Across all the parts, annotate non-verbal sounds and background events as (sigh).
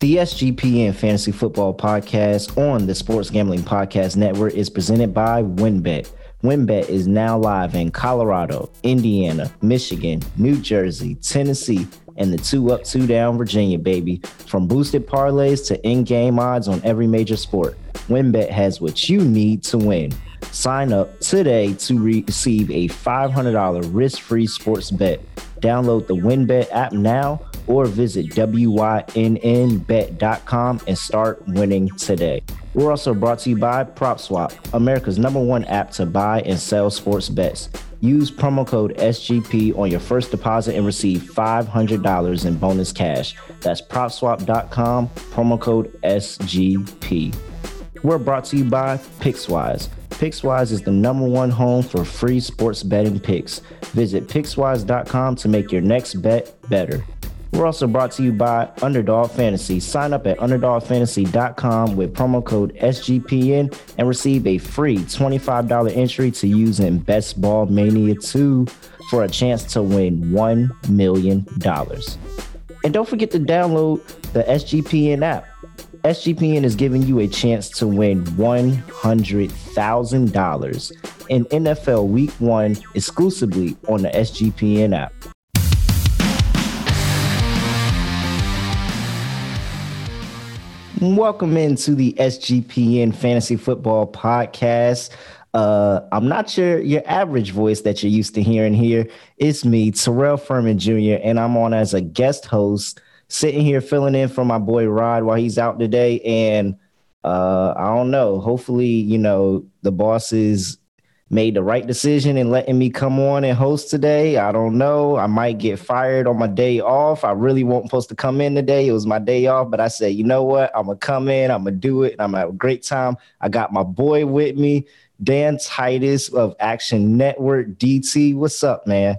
The SGPN Fantasy Football Podcast on the Sports Gambling Podcast Network is presented by WynnBET. WynnBET is now live in Colorado, Indiana, Michigan, New Jersey, Tennessee, and the two up, two down Virginia, baby. From boosted parlays to in game odds on every major sport, WynnBET has what you need to win. Sign up today to receive a $500 risk free sports bet. Download the WynnBET app now or visit WYNNBet.com and start winning today. We're also brought to you by PropSwap, America's number one app to buy and sell sports bets. Use promo code SGP on your first deposit and receive $500 in bonus cash. That's propswap.com, promo code SGP. We're brought to you by Pickswise. Pickswise is the number one home for free sports betting picks. Visit pickswise.com to make your next bet better. We're also brought to you by Underdog Fantasy. Sign up at underdogfantasy.com with promo code SGPN and receive a free $25 entry to use in Best Ball Mania 2 for a chance to win $1 million. And don't forget to download the SGPN app. SGPN is giving you a chance to win $100,000 in NFL Week 1 exclusively on the SGPN app. Welcome into the SGPN Fantasy Football Podcast. Uh, I'm not your your average voice that you're used to hearing here. It's me, Terrell Furman Jr., and I'm on as a guest host, sitting here filling in for my boy Rod while he's out today. And uh, I don't know. Hopefully, you know the bosses made the right decision in letting me come on and host today. I don't know. I might get fired on my day off. I really wasn't supposed to come in today. It was my day off, but I said, you know what? I'm gonna come in. I'm gonna do it. I'm gonna have a great time. I got my boy with me, Dan Titus of Action Network. DT, what's up, man?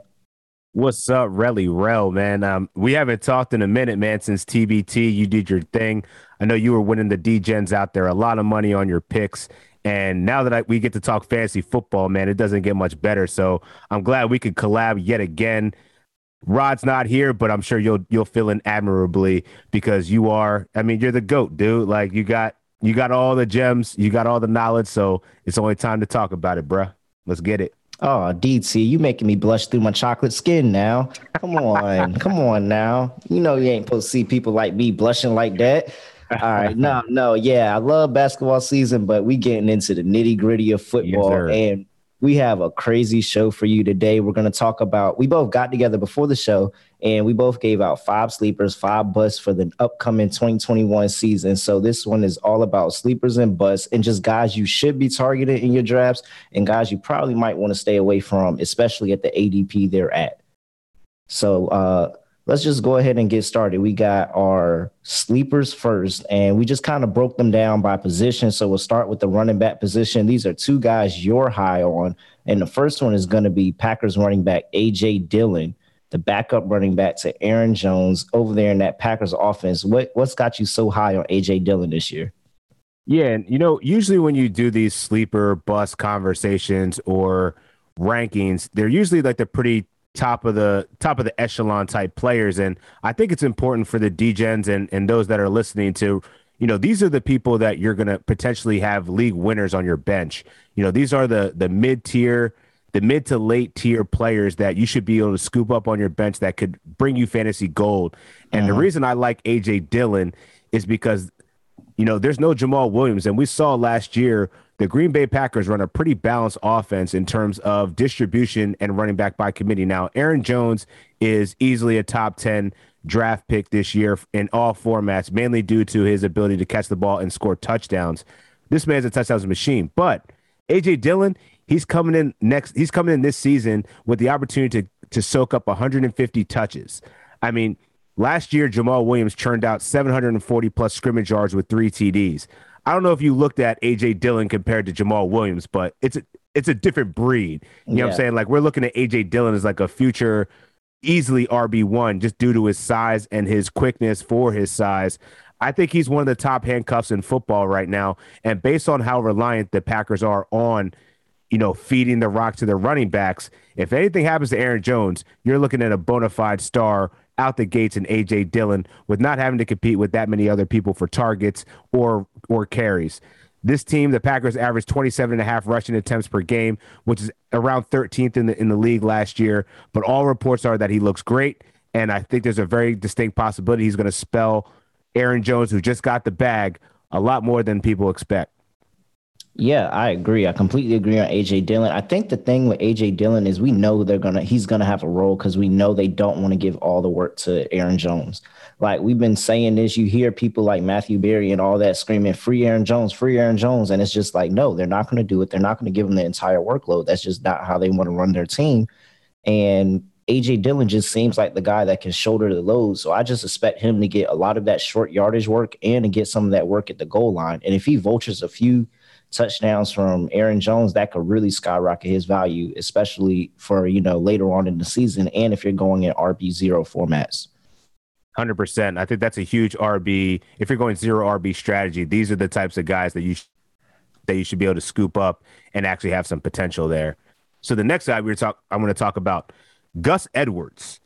What's up, Relly Rel, man? Um, we haven't talked in a minute, man, since TBT. You did your thing. I know you were winning the DGens out there, a lot of money on your picks. And now that I, we get to talk fantasy football, man, it doesn't get much better. So I'm glad we could collab yet again. Rod's not here, but I'm sure you'll you'll fill in admirably because you are. I mean, you're the goat, dude. Like you got you got all the gems, you got all the knowledge. So it's only time to talk about it, bruh. Let's get it. Oh, DT, you making me blush through my chocolate skin now. Come on, (laughs) come on now. You know you ain't supposed to see people like me blushing like that. All right, no, no, yeah, I love basketball season, but we getting into the nitty gritty of football, yes, and we have a crazy show for you today. We're going to talk about. We both got together before the show, and we both gave out five sleepers, five busts for the upcoming 2021 season. So this one is all about sleepers and busts, and just guys you should be targeting in your drafts, and guys you probably might want to stay away from, especially at the ADP they're at. So. uh let's just go ahead and get started. We got our sleepers first, and we just kind of broke them down by position. So we'll start with the running back position. These are two guys you're high on. And the first one is going to be Packers running back AJ Dillon, the backup running back to Aaron Jones over there in that Packers offense. What what's got you so high on AJ Dillon this year? Yeah, and you know, usually when you do these sleeper bust conversations or rankings, they're usually like the pretty top of the top of the echelon type players. And I think it's important for the DGens and, and those that are listening to, you know, these are the people that you're gonna potentially have league winners on your bench. You know, these are the the mid tier, the mid to late tier players that you should be able to scoop up on your bench that could bring you fantasy gold. And uh-huh. the reason I like AJ Dillon is because you know, there's no Jamaal Williams. And we saw last year the Green Bay Packers run a pretty balanced offense in terms of distribution and running back by committee. Now, Aaron Jones is easily a top 10 draft pick this year in all formats, mainly due to his ability to catch the ball and score touchdowns. This man's a touchdowns machine. But AJ Dillon, he's coming in next, he's coming in this season with the opportunity to, to soak up 150 touches. I mean, last year, Jamaal Williams churned out 740 plus scrimmage yards with three TDs. I don't know if you looked at AJ Dillon compared to Jamaal Williams, but it's a it's a different breed. You know yeah. what I'm saying? Like we're looking at AJ Dillon as like a future easily RB1 just due to his size and his quickness for his size. I think he's one of the top handcuffs in football right now. And based on how reliant the Packers are on, you know, feeding the rock to their running backs, if anything happens to Aaron Jones, you're looking at a bona fide star out the gates in AJ Dillon with not having to compete with that many other people for targets or or carries. This team, the Packers averaged 27 and a half rushing attempts per game, which is around 13th in the in the league last year. But all reports are that he looks great, and I think there's a very distinct possibility he's going to spell Aaron Jones, who just got the bag, a lot more than people expect. Yeah, I agree. I completely agree on AJ Dillon. I think the thing with AJ Dillon is we know they're gonna he's gonna have a role because we know they don't want to give all the work to Aaron Jones. Like we've been saying this, you hear people like Matthew Berry and all that screaming, free Aaron Jones, free Aaron Jones. And it's just like, no, they're not gonna do it. They're not gonna give him the entire workload. That's just not how they want to run their team. And AJ Dillon just seems like the guy that can shoulder the load. So I just expect him to get a lot of that short yardage work and to get some of that work at the goal line. And if he vultures a few touchdowns from Aaron Jones, that could really skyrocket his value, especially for you know later on in the season, and if you're going in RB zero formats. Hundred percent. I think that's a huge RB. If you're going zero RB strategy, these are the types of guys that you sh- that you should be able to scoop up and actually have some potential there. So the next guy we're talk, I'm going to talk about Gus Edwards,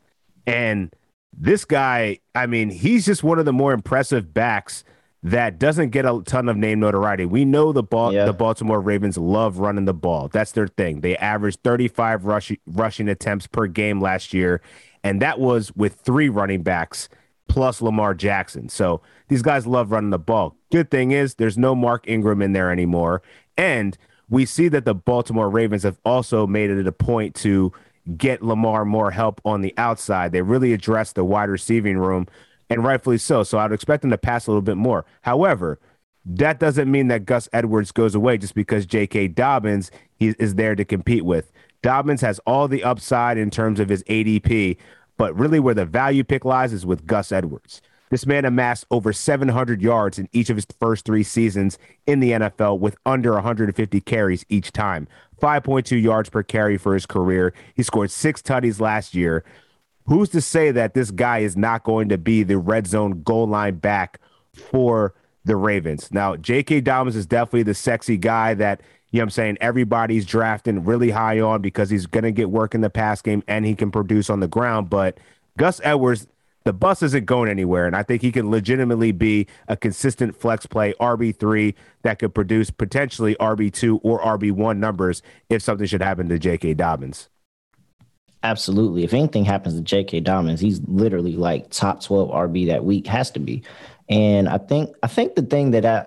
and this guy. I mean, he's just one of the more impressive backs that doesn't get a ton of name notoriety. We know the ball, yeah. the Baltimore Ravens love running the ball. That's their thing. They averaged 35 rush, rushing attempts per game last year, and that was with three running backs plus Lamar Jackson. So these guys love running the ball. Good thing is there's no Mark Ingram in there anymore, and we see that the Baltimore Ravens have also made it a point to get Lamar more help on the outside. They really addressed the wide receiving room and rightfully so. So I'd expect him to pass a little bit more. However, that doesn't mean that Gus Edwards goes away just because J.K. Dobbins is there to compete with. Dobbins has all the upside in terms of his ADP, but really where the value pick lies is with Gus Edwards. This man amassed over 700 yards in each of his first three seasons in the NFL with under 150 carries each time. 5.2 yards per carry for his career. He scored six tutties last year who's to say that this guy is not going to be the red zone goal line back for the Ravens? Now, J.K. Dobbins is definitely the sexy guy that, you know I'm saying, everybody's drafting really high on because he's going to get work in the pass game and he can produce on the ground. But Gus Edwards, the bus isn't going anywhere. And I think he can legitimately be a consistent flex play RB3 that could produce potentially RB2 or RB1 numbers if something should happen to J.K. Dobbins. Absolutely. If anything happens to J.K. Dobbins, he's literally like top 12 RB that week, has to be. And I think I think the thing that I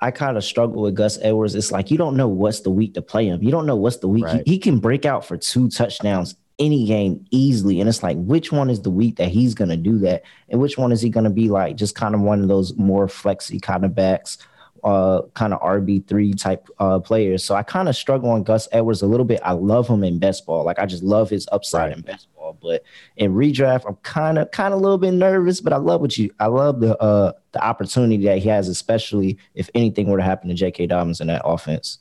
I kind of struggle with Gus Edwards, it's like you don't know what's the week to play him. You don't know what's the week. Right. He, he can break out for two touchdowns any game easily. And it's like, which one is the week that he's going to do that? And which one is he going to be like just kind of one of those more flexy kind of backs uh, kind of RB3 type uh, players. So I kind of struggle on Gus Edwards a little bit. I love him in best ball. Like I just love his upside right. in best ball. But in redraft, I'm kind of kind of a little bit nervous, but I love what you I love the uh the opportunity that he has, especially if anything were to happen to J.K. Dobbins in that offense.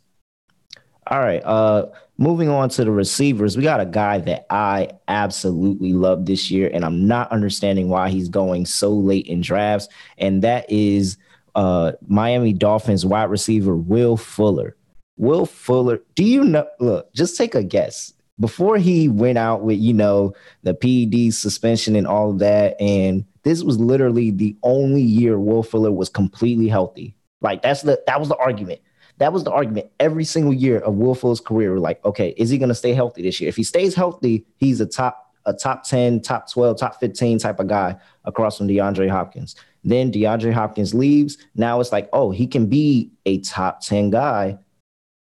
All right. Uh moving on to the receivers, we got a guy that I absolutely love this year, and I'm not understanding why he's going so late in drafts, and that is uh, Miami Dolphins wide receiver Will Fuller. Will Fuller, do you know? Look, just take a guess. Before he went out with, you know, the PED suspension and all of that, and this was literally the only year Will Fuller was completely healthy. Like that's the that was the argument. That was the argument every single year of Will Fuller's career. Like, okay, is he going to stay healthy this year? If he stays healthy, he's a top a top 10, top 12, top 15 type of guy across from DeAndre Hopkins. Then DeAndre Hopkins leaves. Now it's like, oh, he can be a top 10 guy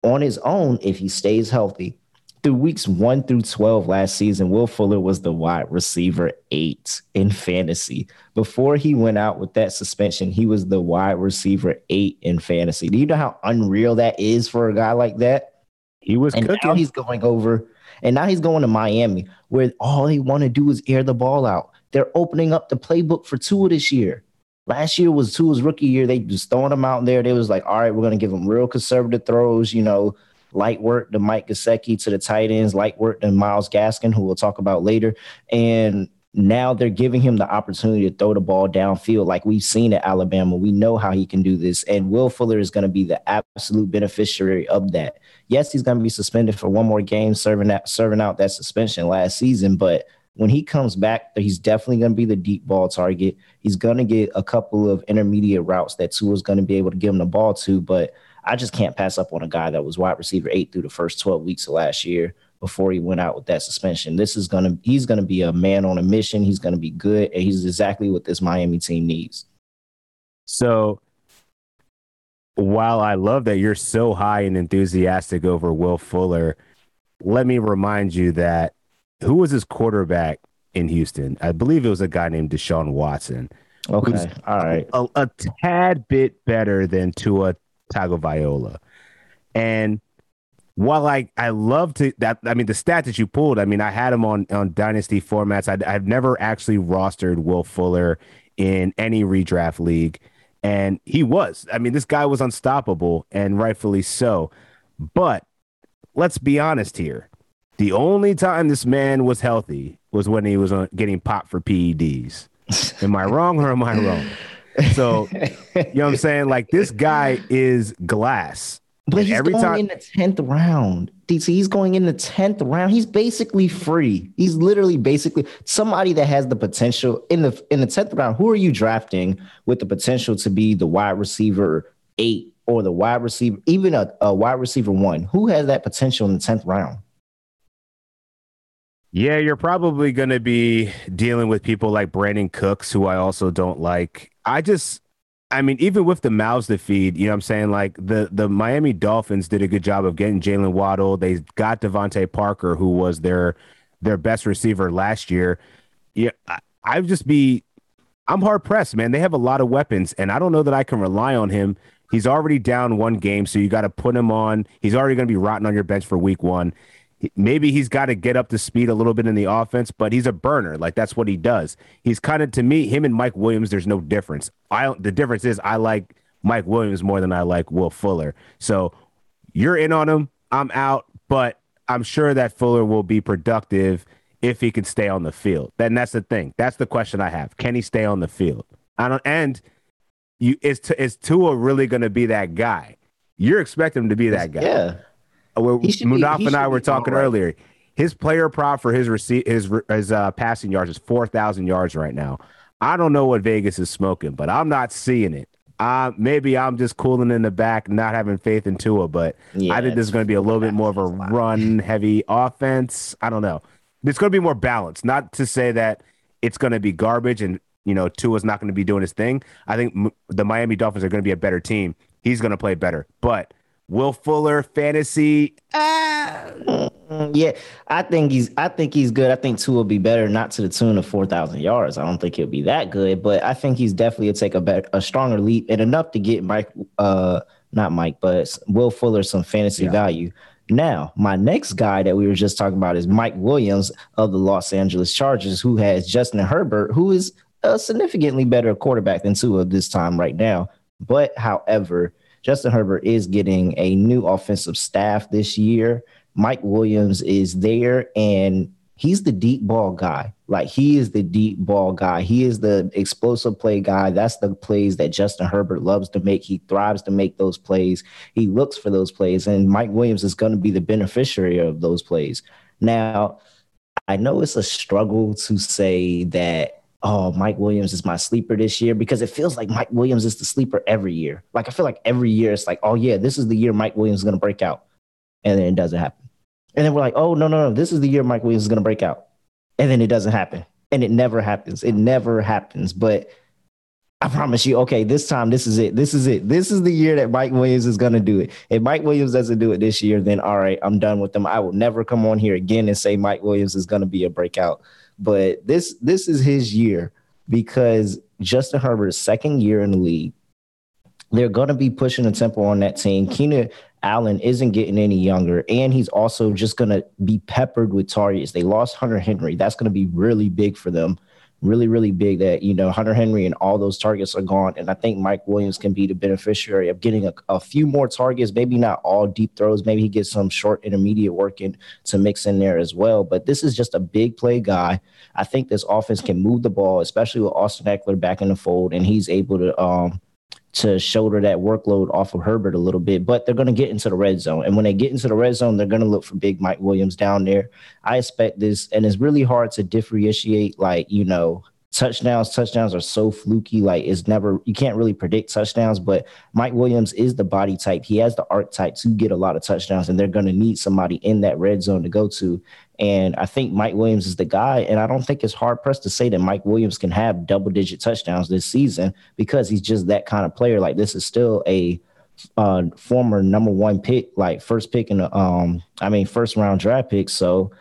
on his own if he stays healthy. Through weeks one through 12 last season, Will Fuller was the wide receiver eight in fantasy. Before he went out with that suspension, he was the wide receiver eight in fantasy. Do you know how unreal that is for a guy like that? He was and cooking. now he's going over, and now he's going to Miami, where all they want to do is air the ball out. They're opening up the playbook for Tua this year. Last year was Tua's rookie year. They just throwing him out there. They was like, all right, we're gonna give him real conservative throws. You know, light work to Mike Gesicki to the tight ends, light work to Myles Gaskin, who we'll talk about later. And now they're giving him the opportunity to throw the ball downfield like we've seen at Alabama. We know how he can do this. And Will Fuller is going to be the absolute beneficiary of that. Yes, he's going to be suspended for one more game, serving that serving out that suspension last season, but when he comes back, he's definitely going to be the deep ball target. He's going to get a couple of intermediate routes that Tua is going to be able to give him the ball to. But I just can't pass up on a guy that was wide receiver eight through the first 12 weeks of last year before he went out with that suspension. This is going to, he's going to be a man on a mission. He's going to be good. And he's exactly what this Miami team needs. So while I love that you're so high and enthusiastic over Will Fuller, let me remind you that who was his quarterback in Houston? I believe it was a guy named Deshaun Watson. Okay. All right. A, a, tad bit better than Tua Tagovailoa. And while I, I love to that, I mean, the stat that you pulled, I mean, I had him on, on dynasty formats. i I've never actually rostered Will Fuller in any redraft league. And he was. I mean, this guy was unstoppable and rightfully so. But let's be honest here. The only time this man was healthy was when he was uh, getting popped for PEDs. am I wrong or am I wrong? So, you know what I'm saying? Like this guy is glass. But he's every going time... in the tenth round. DC, he's going in the tenth round. He's basically free. He's literally basically somebody that has the potential in the in the tenth round. Who are you drafting with the potential to be the wide receiver eight or the wide receiver, even a, a wide receiver one? Who has that potential in the tenth round? Yeah, you're probably going to be dealing with people like Brandin Cooks, who I also don't like. I just I mean, even with the mouths to feed, you know what I'm saying? Like the the Miami Dolphins did a good job of getting Jaylen Waddle. They got DeVante Parker, who was their their best receiver last year. Yeah, I, I'd just be I'm hard pressed, man. They have a lot of weapons, and I don't know that I can rely on him. He's already down one game, so you got to put him on. He's already going to be rotting on your bench for week one maybe he's got to get up to speed a little bit in the offense, but he's a burner. Like that's what he does. He's kind of to me, him and Mike Williams. There's no difference. I the difference is I like Mike Williams more than I like Will Fuller. So you're in on him. I'm out, but I'm sure that Fuller will be productive if he can stay on the field. Then that's the thing. That's the question I have. Can he stay on the field? I don't. And you is is Tua really going to be that guy? You're expecting him to be that guy. Yeah where Munaf and I were talking right. earlier. His player prop for his receipt his his uh, passing yards is four thousand yards right now. I don't know what Vegas is smoking, but I'm not seeing it. Uh, maybe I'm just cooling in the back, not having faith in Tua, but yeah, I think this is going to be a little bit more of a run heavy offense. I don't know. It's going to be more balanced. Not to say that it's going to be garbage and you know Tua's not going to be doing his thing. I think m- the Miami Dolphins are going to be a better team. He's going to play better, but Will Fuller fantasy. Ah. Yeah, I think he's. I think he's good. I think Tua will be better, not to the tune of four thousand yards. I don't think he'll be that good, but I think he's definitely a take a better, a stronger leap and enough to get Mike, uh, not Mike, but Will Fuller some fantasy yeah. value. Now, my next guy that we were just talking about is Mike Williams of the Los Angeles Chargers, who has Justin Herbert, who is a significantly better quarterback than Tua this time right now. But however, Justin Herbert is getting a new offensive staff this year. Mike Williams is there and he's the deep ball guy. Like he is the deep ball guy. He is the explosive play guy. That's the plays that Justin Herbert loves to make. He thrives to make those plays. He looks for those plays and Mike Williams is going to be the beneficiary of those plays. Now, I know it's a struggle to say that oh, Mike Williams is my sleeper this year because it feels like Mike Williams is the sleeper every year. Like I feel like every year it's like, oh yeah, this is the year Mike Williams is going to break out, and then it doesn't happen. And then we're like, oh no no no, this is the year Mike Williams is going to break out, and then it doesn't happen, and it never happens. It never happens. But I promise you, okay, this time this is it. This is it. This is the year that Mike Williams is going to do it. If Mike Williams doesn't do it this year, then all right, I'm done with them. I will never come on here again and say Mike Williams is going to be a breakout but this this is his year because Justin Herbert's second year in the league. They're going to be pushing the tempo on that team. Keenan Allen isn't getting any younger, and he's also just going to be peppered with targets. They lost Hunter Henry. That's going to be really big for them really, really big that, you know, Hunter Henry and all those targets are gone. And I think Mike Williams can be the beneficiary of getting a, a few more targets, maybe not all deep throws. Maybe he gets some short intermediate working to mix in there as well. But this is just a big play guy. I think this offense can move the ball, especially with Austin Ekeler back in the fold, and he's able to um to shoulder that workload off of Herbert a little bit, but they're going to get into the red zone. And when they get into the red zone, they're going to look for big Mike Williams down there. I expect this, and it's really hard to differentiate, like, you know, touchdowns. Touchdowns are so fluky. Like it's never you can't really predict touchdowns. But Mike Williams is the body type. He has the archetype to get a lot of touchdowns, and they're going to need somebody in that red zone to go to. And I think Mike Williams is the guy. And I don't think it's hard pressed to say that Mike Williams can have double digit touchdowns this season because he's just that kind of player. Like this is still a uh, former number one pick, like first pick in the um, I mean first round draft pick. So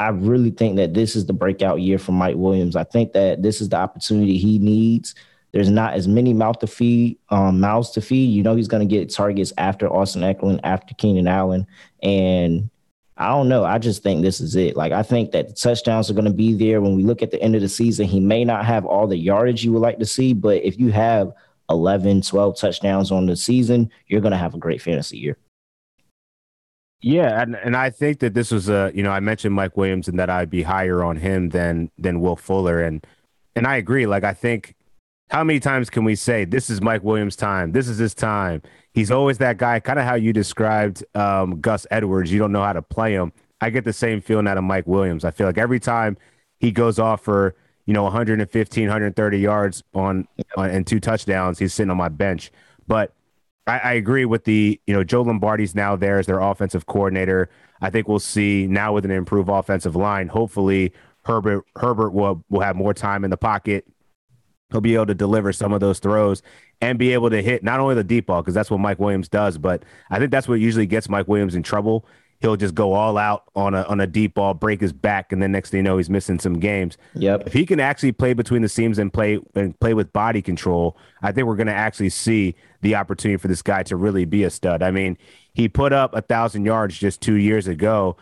I really think that this is the breakout year for Mike Williams. I think that this is the opportunity he needs. There's not as many mouth to feed, um, mouths to feed. You know, he's going to get targets after Austin Ekeler, after Keenan Allen, and I don't know. I just think this is it. Like I think that the touchdowns are going to be there when we look at the end of the season. He may not have all the yardage you would like to see, but if you have 11, 12 touchdowns on the season, you're going to have a great fantasy year. Yeah, and, and I think that this was a you know I mentioned Mike Williams and that I'd be higher on him than than Will Fuller and and I agree. Like I think how many times can we say this is Mike Williams' time? This is his time. He's always that guy, kind of how you described um, Gus Edwards. You don't know how to play him. I get the same feeling out of Mike Williams. I feel like every time he goes off for you know 115, 130 yards on, on and two touchdowns, he's sitting on my bench. But I, I, agree with the, you know, Joe Lombardi's now there as their offensive coordinator. I think we'll see now with an improved offensive line. Hopefully, Herbert Herbert will will have more time in the pocket. He'll be able to deliver some of those throws and be able to hit not only the deep ball because that's what Mike Williams does, but I think that's what usually gets Mike Williams in trouble he'll just go all out on a on a deep ball, break his back, and then next thing you know, he's missing some games. Yep. If he can actually play between the seams and play and play with body control, I think we're going to actually see the opportunity for this guy to really be a stud. I mean, he put up a thousand yards just two years ago.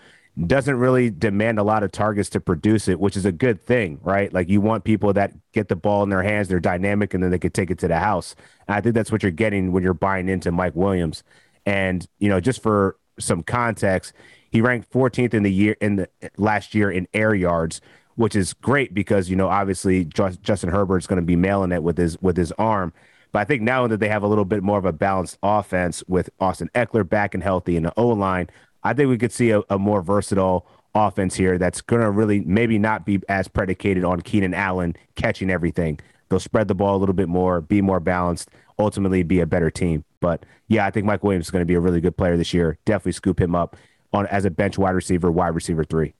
Doesn't really demand a lot of targets to produce it, which is a good thing, right? Like you want people that get the ball in their hands, they're dynamic, and then they could take it to the house. And I think that's what you're getting when you're buying into Mike Williams. And you know, just for some context, he ranked 14th in the year in the last year in air yards, which is great because you know obviously Justin Herbert's going to be mailing it with his with his arm. But I think now that they have a little bit more of a balanced offense with Austin Ekeler back and healthy in the O line, I think we could see a, a more versatile offense here that's going to really maybe not be as predicated on Keenan Allen catching everything. They'll spread the ball a little bit more, be more balanced, ultimately be a better team. But yeah, I think Mike Williams is going to be a really good player this year. Definitely scoop him up on as a bench wide receiver, wide receiver three.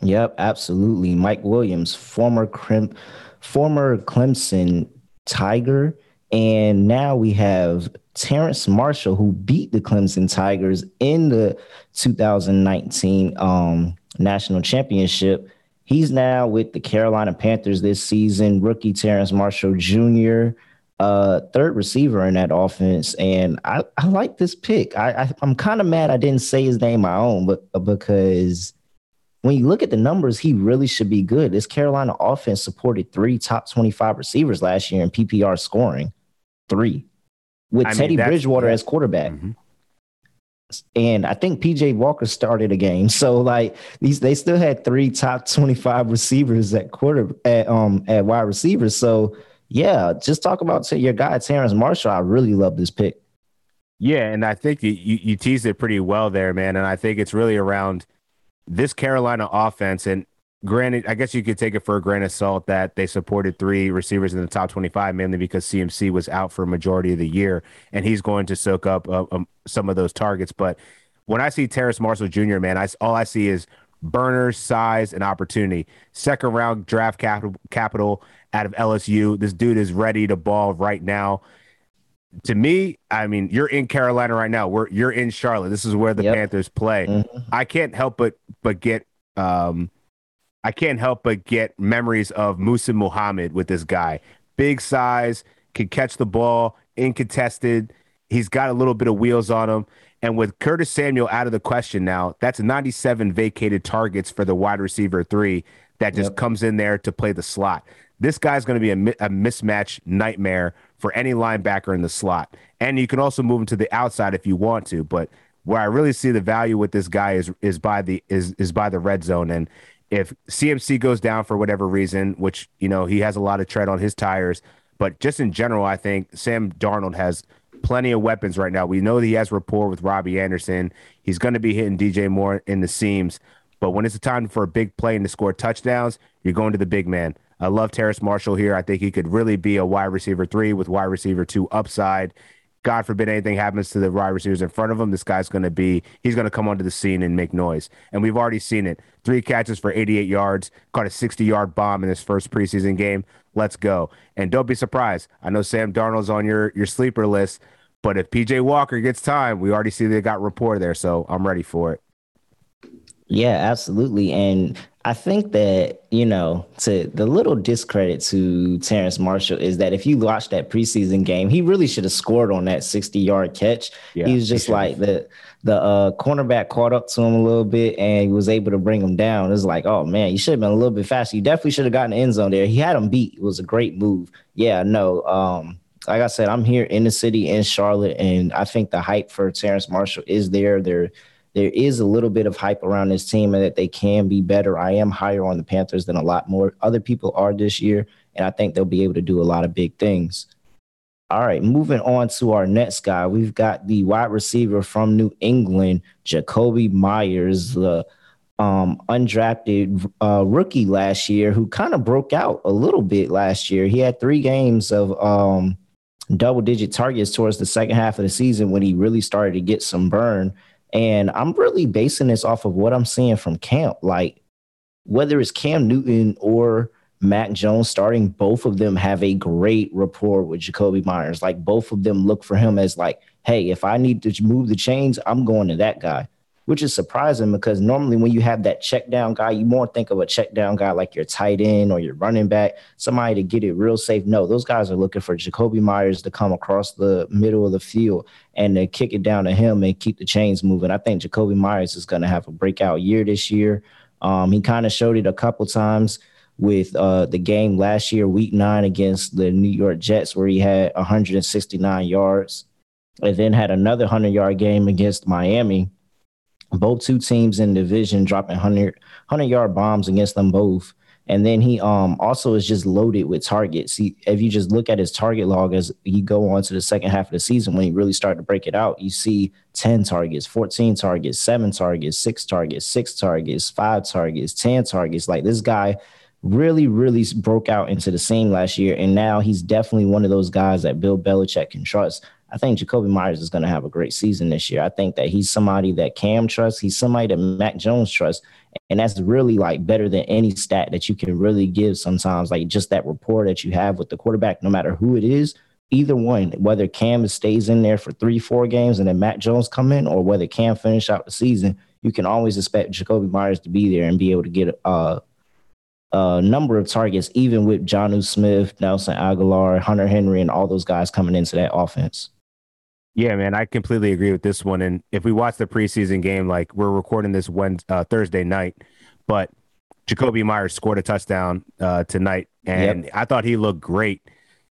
Yep, absolutely. Mike Williams, former Crim- former Clemson Tiger, and now we have Terrence Marshall, who beat the Clemson Tigers in the 2019 um, national championship. He's now with the Carolina Panthers this season. Rookie Terrence Marshall Jr uh, third receiver in that offense, and I, I like this pick. I, I am kind of mad I didn't say his name my own, but uh, because when you look at the numbers, he really should be good. This Carolina offense supported three top 25 receivers last year in PPR scoring, three with I Teddy Bridgewater as quarterback. Mm-hmm. And I think PJ Walker started a game. So like these they still had three top 25 receivers at quarter at um at wide receivers. So yeah, just talk about your guy Terrence Marshall. I really love this pick. Yeah, and I think you, you teased it pretty well there, man. And I think it's really around this Carolina offense. And granted, I guess you could take it for a grain of salt that they supported three receivers in the top 25, mainly because CMC was out for a majority of the year, and he's going to soak up uh, um, some of those targets. But when I see Terrace Marshall Jr., man, I, all I see is burner, size, and opportunity. Second round draft capital, capital out of LSU. This dude is ready to ball right now. To me, I mean, you're in Carolina right now. We're you're in Charlotte. This is where the yep. Panthers play. Mm-hmm. I can't help but but get um I can't help but get memories of Muhsin Muhammad with this guy. Big size, can catch the ball, incontested. He's got a little bit of wheels on him. And with Curtis Samuel out of the question now, that's 97 vacated targets for the wide receiver three that just yep. comes in there to play the slot. This guy's going to be a, a mismatch nightmare for any linebacker in the slot. And you can also move him to the outside if you want to. But where I really see the value with this guy is is by the is is by the red zone. And if CMC goes down for whatever reason, which you know he has a lot of tread on his tires, But just in general, I think Sam Darnold has plenty of weapons right now. We know that he has rapport with Robby Anderson. He's going to be hitting DJ Moore in the seams. But when it's a time for a big play and to score touchdowns, you're going to the big man. I love Terrace Marshall here. I think he could really be a wide receiver three with wide receiver two upside. God forbid anything happens to the wide receivers in front of him, this guy's going to be, he's going to come onto the scene and make noise. And we've already seen it. Three catches for 88 yards, caught a 60 yard bomb in his first preseason game. Let's go. And don't be surprised. I know Sam Darnold's on your, your sleeper list, but if PJ Walker gets time, we already see they got rapport there. So I'm ready for it. Yeah, absolutely. And I think that, you know, to the little discredit to Terrence Marshall is that if you watch that preseason game, he really should have scored on that 60 yard catch. Yeah, he was just he like the the uh, cornerback caught up to him a little bit and he was able to bring him down. It's like, oh man, you should have been a little bit faster. You definitely should have gotten the end zone there. He had him beat. It was a great move. Yeah, no. Um, like I said, I'm here in the city in Charlotte, and I think the hype for Terrence Marshall is there. They're there is a little bit of hype around this team and that they can be better. I am higher on the Panthers than a lot more other people are this year, and I think they'll be able to do a lot of big things. All right, moving on to our next guy. We've got the wide receiver from New England, Jakobi Meyers, the um, undrafted uh, rookie last year, who kind of broke out a little bit last year. He had three games of um, double digit targets towards the second half of the season when he really started to get some burn. And I'm really basing this off of what I'm seeing from camp. Like, whether it's Cam Newton or Mac Jones starting, both of them have a great rapport with Jakobi Meyers. Like, both of them look for him as, like, hey, if I need to move the chains, I'm going to that guy which is surprising because normally when you have that check down guy, you more think of a check down guy like your tight end or your running back, somebody to get it real safe. No, those guys are looking for Jakobi Meyers to come across the middle of the field and to kick it down to him and keep the chains moving. I think Jakobi Meyers is going to have a breakout year this year. Um, he kind of showed it a couple times with uh, the game last year, week nine against the New York Jets, where he had 169 yards, and then had another 100 yard game against Miami both two teams in division dropping 100, 100 yard bombs against them both. And then he um also is just loaded with targets. He, if you just look at his target log as you go on to the second half of the season, when he really started to break it out, you see 10 targets, 14 targets, seven targets, six targets, six targets, five targets, 10 targets. Like this guy really, really broke out into the scene last year. And now he's definitely one of those guys that Bill Belichick can trust I think Jakobi Meyers is going to have a great season this year. I think that he's somebody that Cam trusts. He's somebody that Mac Jones trusts. And that's really like better than any stat that you can really give sometimes, like just that rapport that you have with the quarterback, no matter who it is, either one, whether Cam stays in there for three, four games and then Matt Jones come in, or whether Cam finish out the season, you can always expect Jakobi Meyers to be there and be able to get a, a number of targets, even with Jonnu Smith, Nelson Agholor, Hunter Henry, and all those guys coming into that offense. Yeah, man, I completely agree with this one. And if we watch the preseason game, like we're recording this Wednesday, uh, Thursday night, but Jakobi Meyers scored a touchdown uh, tonight, and yep. I thought he looked great.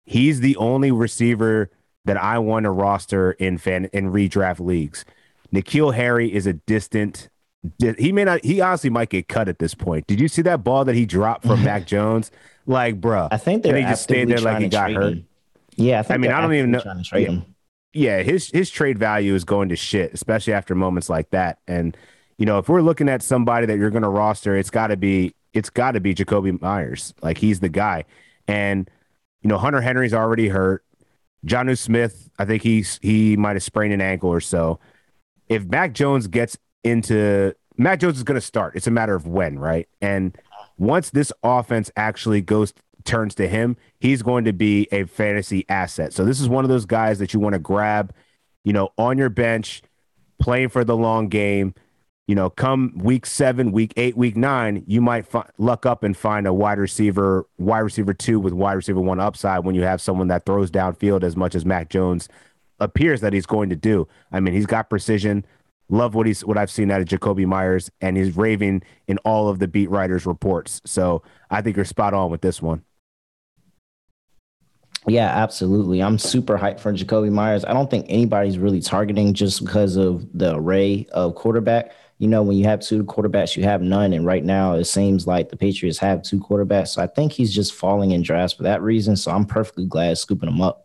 He's the only receiver that I want to roster in fan in redraft leagues. N'Keal Harry is a distant. He may not. He honestly might get cut at this point. Did you see that ball that he dropped from (laughs) Mac Jones? Like, bruh. I think they're. And he just stayed there like he got hurt. Him. Yeah, I, I mean, I don't even know. Yeah yeah, his his trade value is going to shit, especially after moments like that. And you know, if we're looking at somebody that you're going to roster, it's got to be it's got to be Jakobi Meyers. Like he's the guy. And you know, Hunter Henry's already hurt. Jonnu Smith, I think he's he might have sprained an ankle or so. If Mac Jones gets into Mac Jones is going to start. It's a matter of when, right? And once this offense actually goes turns to him, he's going to be a fantasy asset. So this is one of those guys that you want to grab, you know, on your bench, playing for the long game. You know, come week seven, week eight, week nine, you might fi- luck up and find a wide receiver, wide receiver two with wide receiver one upside when you have someone that throws downfield as much as Mac Jones appears that he's going to do. I mean, he's got precision. Love what he's what I've seen out of Jakobi Meyers, and he's raving in all of the beat writers' reports. So I think you're spot on with this one. Yeah, absolutely. I'm super hyped for Jakobi Meyers. I don't think anybody's really targeting just because of the array of quarterback. you know, when you have two quarterbacks, you have none. And right now, it seems like the Patriots have two quarterbacks. So I think he's just falling in drafts for that reason. So I'm perfectly glad scooping him up.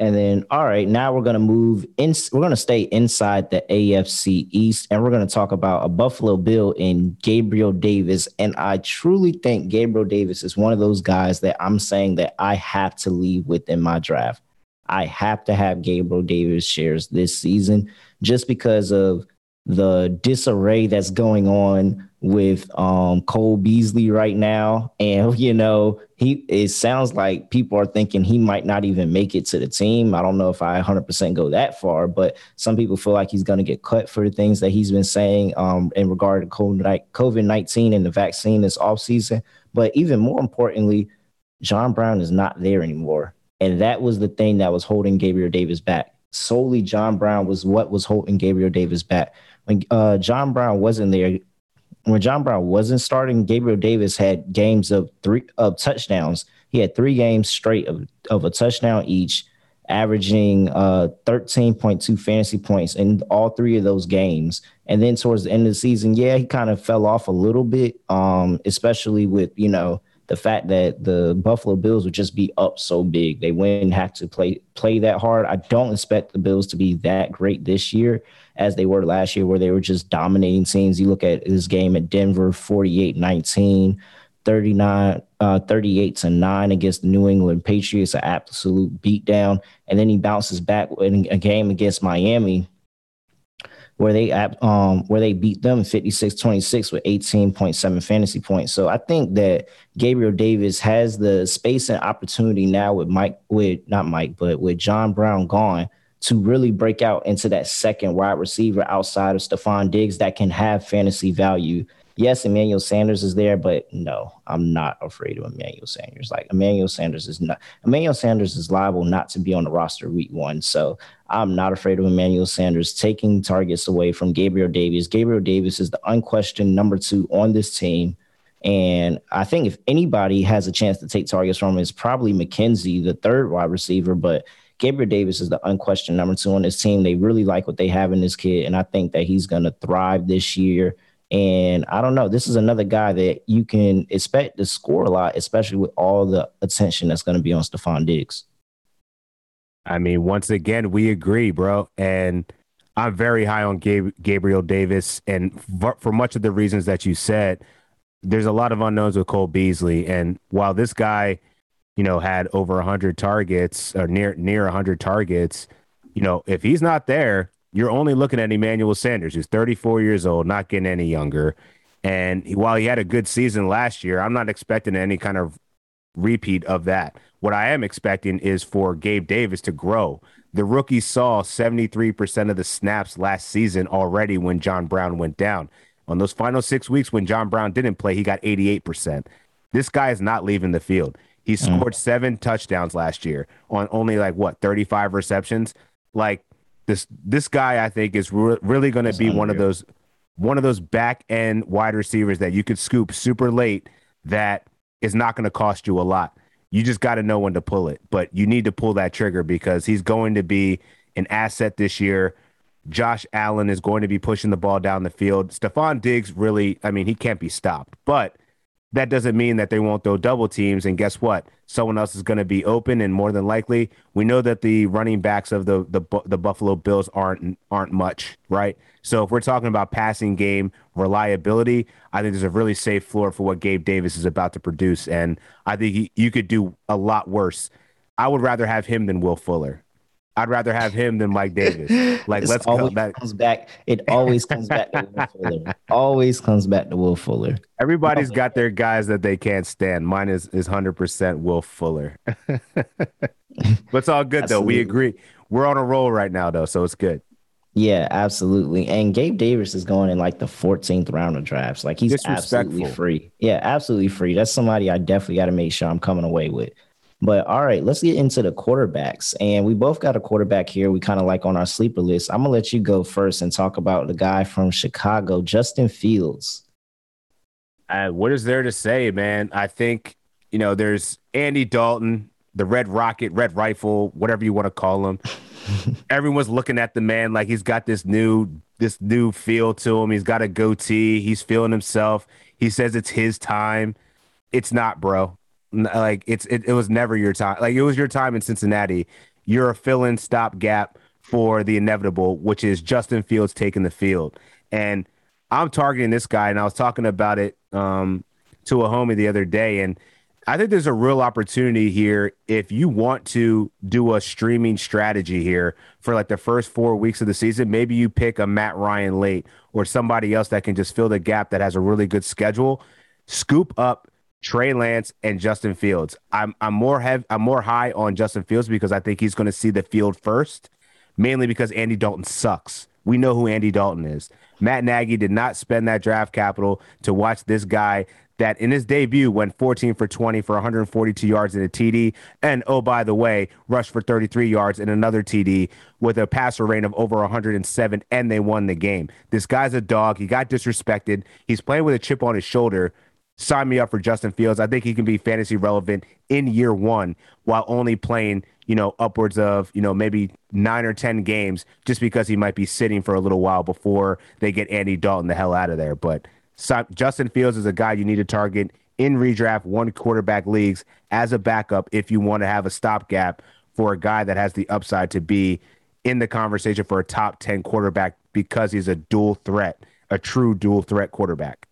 And then, all right, now we're going to move in. We're going to stay inside the AFC East and we're going to talk about a Buffalo Bill in Gabriel Davis. And I truly think Gabriel Davis is one of those guys that I'm saying that I have to leave within my draft. I have to have Gabriel Davis shares this season just because of the disarray that's going on with um, Cole Beasley right now. And, (laughs) you know, he it sounds like people are thinking he might not even make it to the team. I don't know if I 100% go that far, but some people feel like he's going to get cut for the things that he's been saying um, in regard to COVID 19 and the vaccine this offseason. But even more importantly, John Brown is not there anymore. And that was the thing that was holding Gabriel Davis back. Solely John Brown was what was holding Gabriel Davis back. When uh, John Brown wasn't there, when John Brown wasn't starting, Gabriel Davis had games of three of touchdowns. He had three games straight of, of a touchdown each, averaging uh, 13.2 fantasy points in all three of those games. And then towards the end of the season, yeah, he kind of fell off a little bit, um, especially with, you know, the fact that the Buffalo Bills would just be up so big. They wouldn't have to play play that hard. I don't expect the Bills to be that great this year as they were last year, where they were just dominating teams. You look at this game at Denver, 48 19, 39, uh, 38 to 9 against the New England Patriots, an absolute beatdown. And then he bounces back in a game against Miami where they um where they beat them 56-26 with 18.7 fantasy points. So I think that Gabriel Davis has the space and opportunity now with Mike with not Mike, but with John Brown gone to really break out into that second wide receiver outside of Stefon Diggs that can have fantasy value yes, Emmanuel Sanders is there, but no, I'm not afraid of Emmanuel Sanders. Like Emmanuel Sanders is not Emmanuel Sanders is liable not to be on the roster week one. So I'm not afraid of Emmanuel Sanders taking targets away from Gabriel Davis. Gabriel Davis is the unquestioned number two on this team. And I think if anybody has a chance to take targets from him, it's probably McKenzie, the third wide receiver. But Gabriel Davis is the unquestioned number two on this team. They really like what they have in this kid. And I think that he's going to thrive this year. And I don't know, this is another guy that you can expect to score a lot, especially with all the attention that's going to be on Stefon Diggs. I mean, once again, we agree, bro. And I'm very high on Gab- Gabriel Davis. And for, for much of the reasons that you said, there's a lot of unknowns with Cole Beasley. And while this guy, you know, had over 100 targets or near near 100 targets, you know, if he's not there, you're only looking at Emmanuel Sanders, who's 34 years old, not getting any younger. And while he had a good season last year, I'm not expecting any kind of repeat of that. What I am expecting is for Gabe Davis to grow. The rookie saw 73% of the snaps last season already when John Brown went down. On those final six weeks when John Brown didn't play, he got 88%. This guy is not leaving the field. He mm. scored mm. seven touchdowns last year on only like what, 35 receptions? Like this this guy I think is re- really going to be one of those one of those back end wide receivers that you could scoop super late that is not going to cost you a lot. You just got to know when to pull it, but you need to pull that trigger because he's going to be an asset this year. Josh Allen is going to be pushing the ball down the field. Stefon Diggs really, I mean, he can't be stopped, but that doesn't mean that they won't throw double teams. And guess what? Someone else is going to be open, and more than likely, we know that the running backs of the the the Buffalo Bills aren't aren't much, right? So if we're talking about passing game reliability, I think there's a really safe floor for what Gabe Davis is about to produce, and I think he, you could do a lot worse. I would rather have him than Will Fuller. I'd rather have him than Mike Davis. (laughs) Like, let's always go. comes back. It always comes back to Will (laughs) Fuller. Always comes back to Will Fuller. Everybody's got their guys that they can't stand. Mine is is hundred percent Will Fuller. (laughs) but it's all good though. We agree. We're on a roll right now though, so it's good. Yeah, absolutely. And Gabe Davis is going in like the 14th round of drafts. Like he's absolutely free. Yeah, absolutely free. That's somebody I definitely got to make sure I'm coming away with. But all right, let's get into the quarterbacks. And we both got a quarterback here. We kind of like on our sleeper list. I'm gonna let you go first and talk about the guy from Chicago, Justin Fields. Uh, what is there to say, man? I think you know there's Andy Dalton, the Red Rocket, Red Rifle, whatever you want to call him. (laughs) Everyone's looking at the man like he's got this new this new feel to him. He's got a goatee. He's feeling himself. He says it's his time. It's not, bro. Like it's it, it was never your time. Like it was your time in Cincinnati. You're a fill-in stopgap for the inevitable, which is Justin Fields taking the field. And I'm targeting this guy, and I was talking about it um, to a homie the other day, and I think there's a real opportunity here if you want to do a streaming strategy here for like the first four weeks of the season. Maybe you pick a Matt Ryan late or somebody else that can just fill the gap that has a really good schedule. Scoop up Trey Lance and Justin Fields. I'm I'm more I'm more high on Justin Fields because I think he's going to see the field first, mainly because Andy Dalton sucks. We know who Andy Dalton is. Matt Nagy did not spend that draft capital to watch this guy that in his debut went 14 for 20 for 142 yards in a TD. And oh, by the way, rushed for 33 yards in another TD with a passer rating of over 107, and they won the game. This guy's a dog. He got disrespected. He's playing with a chip on his shoulder. Sign me up for Justin Fields. I think he can be fantasy relevant in year one while only playing, you know, upwards of, you know, maybe nine or 10 games just because he might be sitting for a little while before they get Andy Dalton the hell out of there. But so Justin Fields is a guy you need to target in redraft one quarterback leagues as a backup if you want to have a stopgap for a guy that has the upside to be in the conversation for a top 10 quarterback because he's a dual threat, a true dual threat quarterback.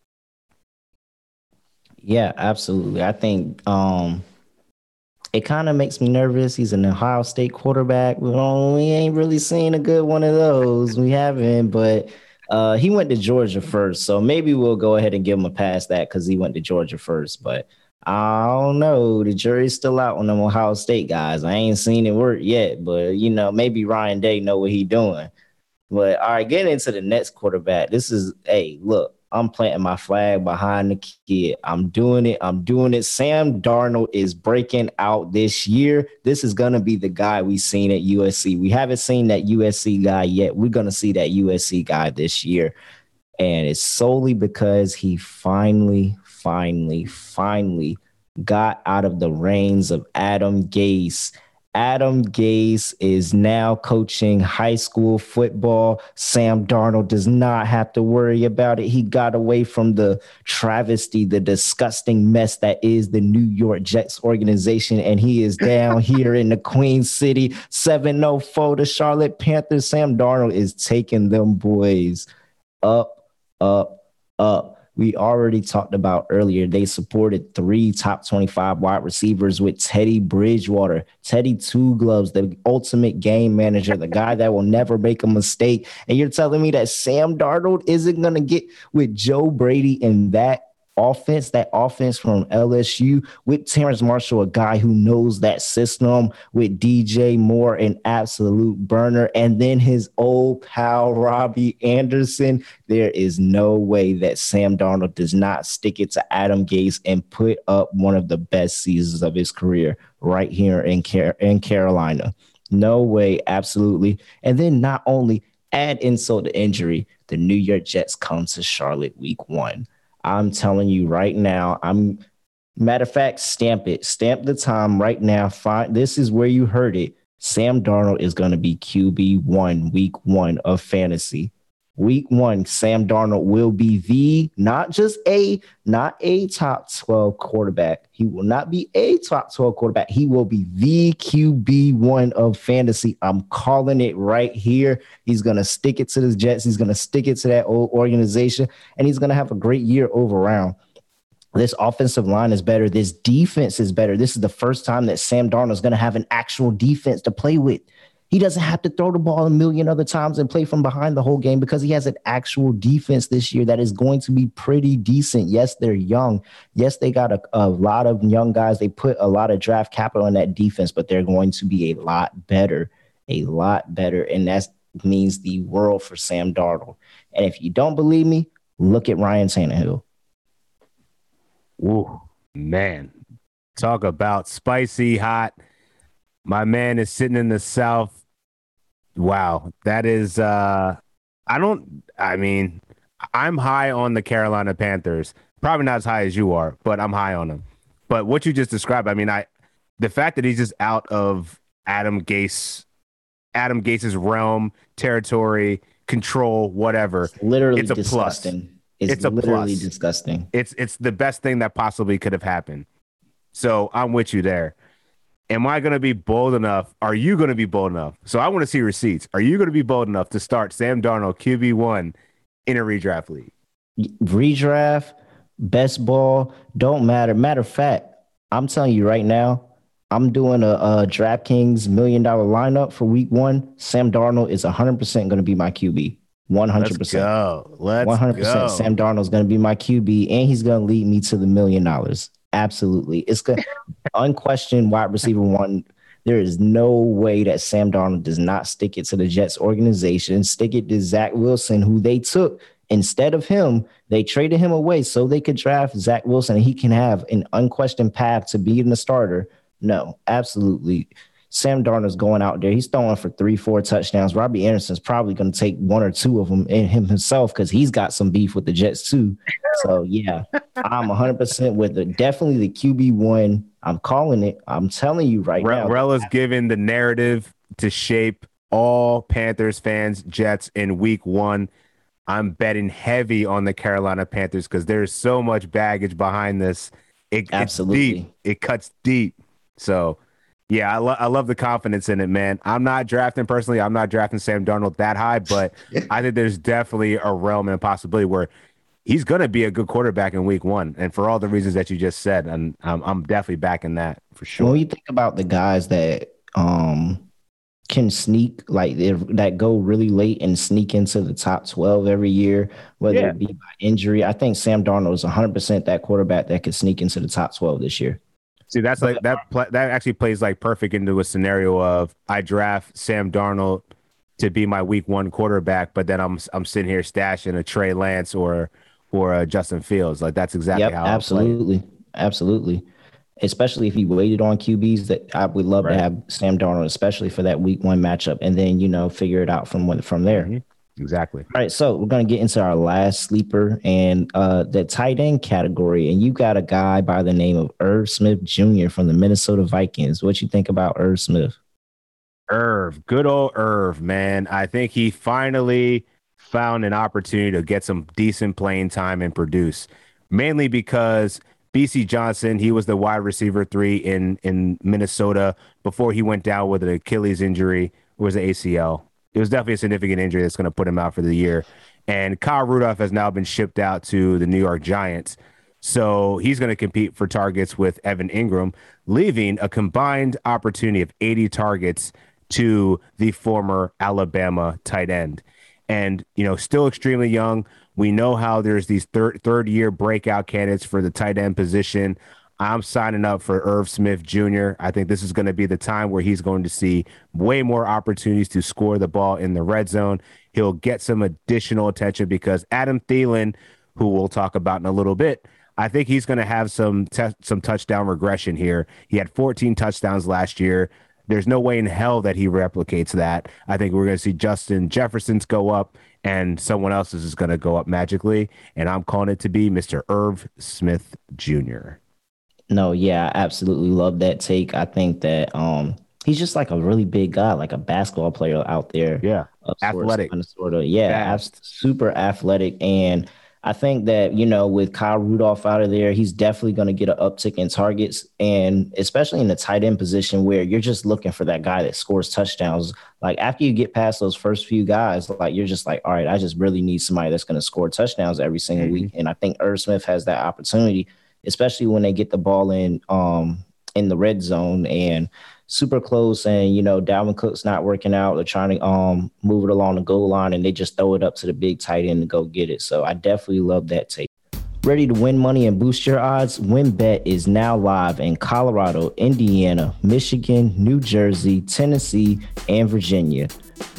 Yeah, absolutely. I think um it kind of makes me nervous. He's an Ohio State quarterback. We, we ain't really seen a good one of those. We haven't, but uh, he went to Georgia first, so maybe we'll go ahead and give him a pass that because he went to Georgia first. But I don't know. The jury's still out on them Ohio State guys. I ain't seen it work yet, but you know, maybe Ryan Day know what he doing. But all right, getting into the next quarterback. This is hey, look, I'm planting my flag behind the kid. I'm doing it. I'm doing it. Sam Darnold is breaking out this year. This is going to be the guy we've seen at USC. We haven't seen that USC guy yet. We're going to see that USC guy this year. And it's solely because he finally, finally, finally got out of the reins of Adam Gase Adam Gase is now coaching high school football. Sam Darnold does not have to worry about it. He got away from the travesty, the disgusting mess that is the New York Jets organization, and he is down (laughs) here in the Queen City, 704, to Charlotte Panthers. Sam Darnold is taking them boys up, up, up we already talked about earlier, they supported three top 25 wide receivers with Teddy Bridgewater, Teddy Two Gloves, the ultimate game manager, the guy that will never make a mistake. And you're telling me that Sam Darnold isn't going to get with Joe Brady in that offense, that offense from LSU with Terrace Marshall, a guy who knows that system, with DJ Moore, an absolute burner, and then his old pal Robby Anderson. There is no way that Sam Darnold does not stick it to Adam Gase and put up one of the best seasons of his career right here in, Car- in Carolina. No way, absolutely. And then not only add insult to injury, the New York Jets come to Charlotte week one. I'm telling you right now, I'm matter of fact, stamp it, stamp the time right now. Find this is where you heard it. Sam Darnold is going to be QB one, week one of fantasy. Week one, Sam Darnold will be the not just a not a top 12 quarterback. He will not be a top 12 quarterback. He will be the QB one of fantasy. I'm calling it right here. He's gonna stick it to the Jets. He's gonna stick it to that old organization, and he's gonna have a great year over round. This offensive line is better. This defense is better. This is the first time that Sam Darnold is going to have an actual defense to play with. He doesn't have to throw the ball a million other times and play from behind the whole game because he has an actual defense this year that is going to be pretty decent. Yes, they're young. Yes, they got a, a lot of young guys. They put a lot of draft capital in that defense, but they're going to be a lot better, a lot better. And that means the world for Sam Darnold. And if you don't believe me, look at Ryan Tannehill. Ooh, man. Talk about spicy hot. My man is sitting in the South Wow, that is uh I don't I mean, I'm high on the Carolina Panthers. Probably not as high as you are, but I'm high on them. But what you just described, I mean, I the fact that he's just out of Adam Gase Adam Gase's realm, territory, control, whatever. It's literally It's a plus. disgusting. It's, It's a literally plus. disgusting. It's it's the best thing that possibly could have happened. So I'm with you there. Am I going to be bold enough? Are you going to be bold enough? So I want to see receipts. Are you going to be bold enough to start Sam Darnold QB one in a redraft league? redraft, best ball, don't matter. Matter of fact, I'm telling you right now, I'm doing a, a DraftKings million dollar lineup for week one. Sam Darnold is 100% going to be my QB. 100%. Let's go. Let's 100%. go. Sam Darnold's going to be my QB, and he's going to lead me to the million dollars. Absolutely. It's good. Unquestioned wide receiver one. There is no way that Sam Darnold does not stick it to the Jets organization, stick it to Zach Wilson, who they took instead of him. They traded him away so they could draft Zach Wilson and he can have an unquestioned path to being a starter. No, absolutely. Sam Darnold's going out there. He's throwing for three, four touchdowns. Robby Anderson's probably going to take one or two of them in him himself because he's got some beef with the Jets too. So yeah, I'm 100 percent with it. Definitely the QB one. I'm calling it. I'm telling you right Re- now. Rella's given the narrative to shape all Panthers fans, Jets in week one. I'm betting heavy on the Carolina Panthers because there's so much baggage behind this. It, it's Absolutely. deep. It cuts deep. So, yeah, I, lo- I love the confidence in it, man. I'm not drafting personally. I'm not drafting Sam Darnold that high, but (laughs) I think there's definitely a realm and a possibility where he's going to be a good quarterback in week one. And for all the reasons that you just said, and I'm, I'm definitely backing that for sure. When you think about the guys that um can sneak like that go really late and sneak into the top 12 every year, whether Yeah. it be by injury, I think Sam Darnold is 100 percent that quarterback that could sneak into the top 12 this year. See, that's like that. That actually plays like perfect into a scenario of I draft Sam Darnold to be my week one quarterback, but then I'm I'm sitting here stashing a Trey Lance or or a Justin Fields. Like that's exactly yep, how. Absolutely, absolutely. Especially if he waited on QBs, that I would love Right. to have Sam Darnold, especially for that Week One matchup, and then you know figure it out from from there. Mhm. Exactly. All right, so we're gonna get into our last sleeper and uh the tight end category, and you got a guy by the name of Irv Smith Jr. from the Minnesota Vikings. What you think about Irv Smith? Irv, good old Irv, man. I think he finally found an opportunity to get some decent playing time and produce. Mainly because Bisi Johnson, he was the wide receiver three in in Minnesota before he went down with an Achilles injury, or was it ACL? It was definitely a significant injury that's going to put him out for the year. And Kyle Rudolph has now been shipped out to the New York Giants. So he's going to compete for targets with Evan Ingram, leaving a combined opportunity of 80 targets to the former Alabama tight end. And, you know, still extremely young. We know how there's these third third year breakout candidates for the tight end position. I'm signing up for Irv Smith Jr. I think this is going to be the time where he's going to see way more opportunities to score the ball in the red zone. He'll get some additional attention because Adam Thielen, who we'll talk about in a little bit, I think he's going to have some te- some touchdown regression here. He had 14 touchdowns last year. There's no way in hell that he replicates that. I think we're going to see Justin Jefferson's go up and someone else's is going to go up magically. And I'm calling it to be Mr. Irv Smith Jr. No, yeah, I absolutely love that take. I think that um he's just like a really big guy, like a basketball player out there. Yeah. sorts, Athletic. of sort of yeah, abs- super athletic. And I think that you know with Kyle Rudolph out of there, he's definitely going to get an uptick in targets, and especially in the tight end position where you're just looking for that guy that scores touchdowns. Like after you get past those first few guys, like you're just like, all right, I just really need somebody that's going to score touchdowns every single Mhm. week, and I think Irv Smith has that opportunity, especially when they get the ball in um in the red zone and super close and you know Dalvin Cook's not working out. They're trying to um move it along the goal line and they just throw it up to the big tight end to go get it. So I definitely love that take. Ready to win money and boost your odds? WynnBET is now live in Colorado, Indiana, Michigan, New Jersey, Tennessee, and Virginia.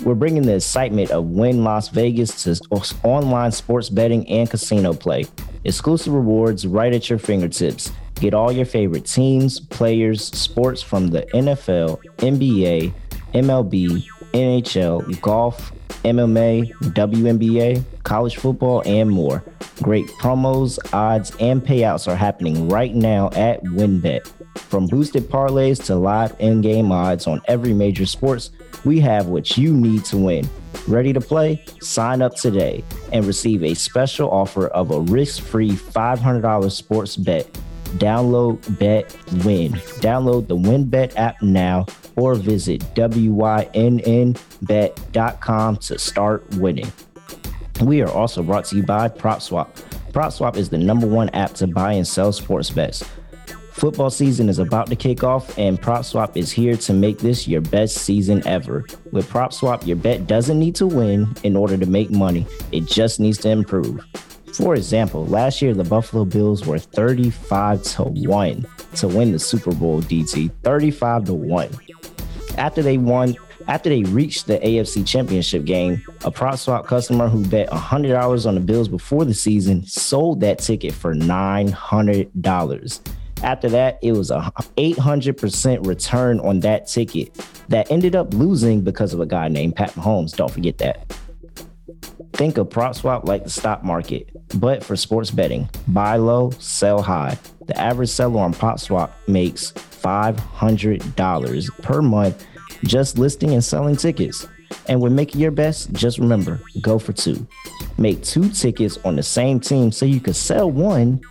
We're bringing the excitement of Wynn Las Vegas to online sports betting and casino play. Exclusive rewards right at your fingertips. Get all your favorite teams, players, sports from the NFL, NBA, MLB, NHL, golf, MMA, WNBA, college football, and more. Great promos, odds, and payouts are happening right now at WynnBET. From boosted parlays to live in-game odds on every major sports, we have what you need to win. Ready to play? Sign up today and receive a special offer of a risk free $500 sports bet. Download Bet Win. Download the WynnBET app now or visit WYNNBet.com to start winning. We are also brought to you by PropSwap. PropSwap is the number one app to buy and sell sports bets. Football season is about to kick off, and PropSwap is here to make this your best season ever. With PropSwap, your bet doesn't need to win in order to make money, it just needs to improve. For example, last year the Buffalo Bills were 35 to 1 to win the Super Bowl DT, 35 to 1. After they won, after they reached the AFC Championship game, a PropSwap customer who bet $100 on the Bills before the season sold that ticket for $900. After that, it was a 800% return on that ticket that ended up losing because of a guy named Pat Mahomes. Don't forget that. Think of PropSwap like the stock market, but for sports betting. Buy low, sell high. The average seller on PropSwap makes $500 per month just listing and selling tickets. And when making your best, just remember go for two. Make two tickets on the same team so you can sell one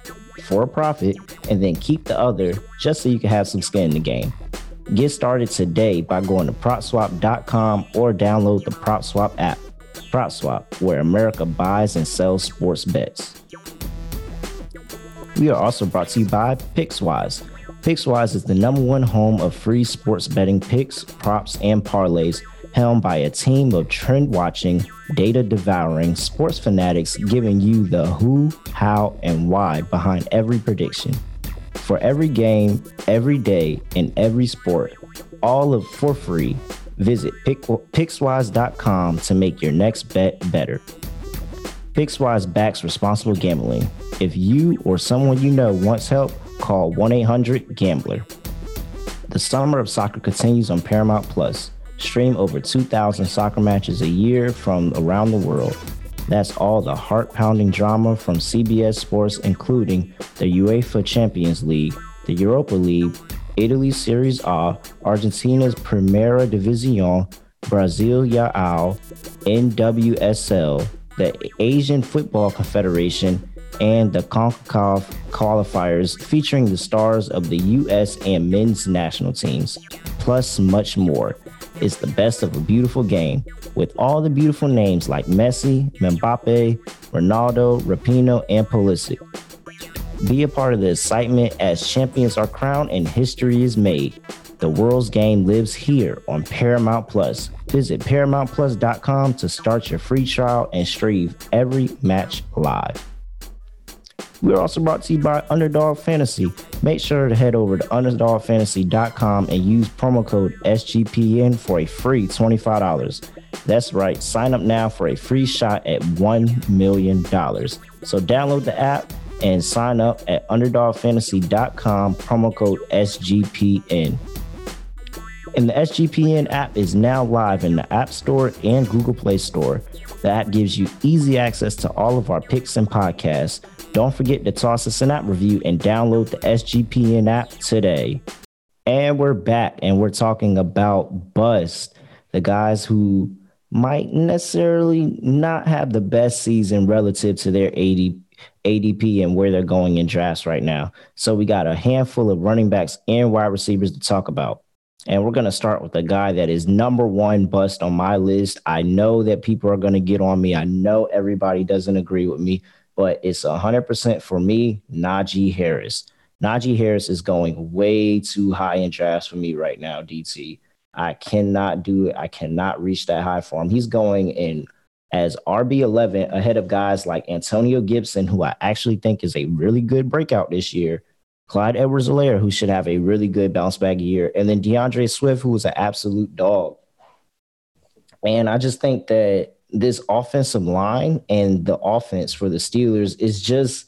for a profit and then keep the other just so you can have some skin in the game. Get started today by going to propswap.com or download the PropSwap app. PropSwap, where America buys and sells sports bets. We are also brought to you by Pickswise. Pickswise is the number one home of free sports betting picks, props, and parlays helmed by a team of trend watching, data devouring sports fanatics giving you the who, how, and why behind every prediction. For every game, every day, in every sport, all of for free. Visit Pickswise.com to make your next bet better. Pickswise backs responsible gambling. If you or someone you know wants help, call 1 800 Gambler. The summer of soccer continues on Paramount Plus. Stream over 2,000 soccer matches a year from around the world. That's all the heart pounding drama from CBS Sports, including the UEFA Champions League, the Europa League, Italy's Serie A, Argentina's Primera División, Brasilia A, NWSL, the Asian Football Confederation, and the CONCACAF qualifiers featuring the stars of the U.S. and men's national teams, plus much more. It's the best of a beautiful game with all the beautiful names like Messi, Mbappe, Ronaldo, Rapinoe, and Pulisic. Be a part of the excitement as champions are crowned and history is made. The world's game lives here on Paramount Plus. Visit ParamountPlus.com to start your free trial and stream every match live. We're also brought to you by Underdog Fantasy. Make sure to head over to UnderdogFantasy.com and use promo code SGPN for a free $25. That's right, sign up now for a free shot at $1 million. So download the app and sign up at UnderdogFantasy.com, promo code SGPN. And the SGPN app is now live in the App Store and Google Play Store. The app gives you easy access to all of our picks and podcasts don't forget to toss us an app review and download the SGPN app today. And we're back and we're talking about Bust, the guys who might necessarily not have the best season relative to their AD, ADP and where they're going in drafts right now. So we got a handful of running backs and wide receivers to talk about. And we're going to start with a guy that is number one bust on my list. I know that people are going to get on me. I know everybody doesn't agree with me, but it's 100% for me, Najee Harris. Najee Harris is going way too high in drafts for me right now, DT. I cannot do it. I cannot reach that high for him. He's going in as RB11 ahead of guys like Antonio Gibson, who I actually think is a really good breakout this year, Clyde Edwards Helaire, who should have a really good bounce back year, and then D'Andre Swift, who is an absolute dog. And I just think that this offensive line and the offense for the Steelers is just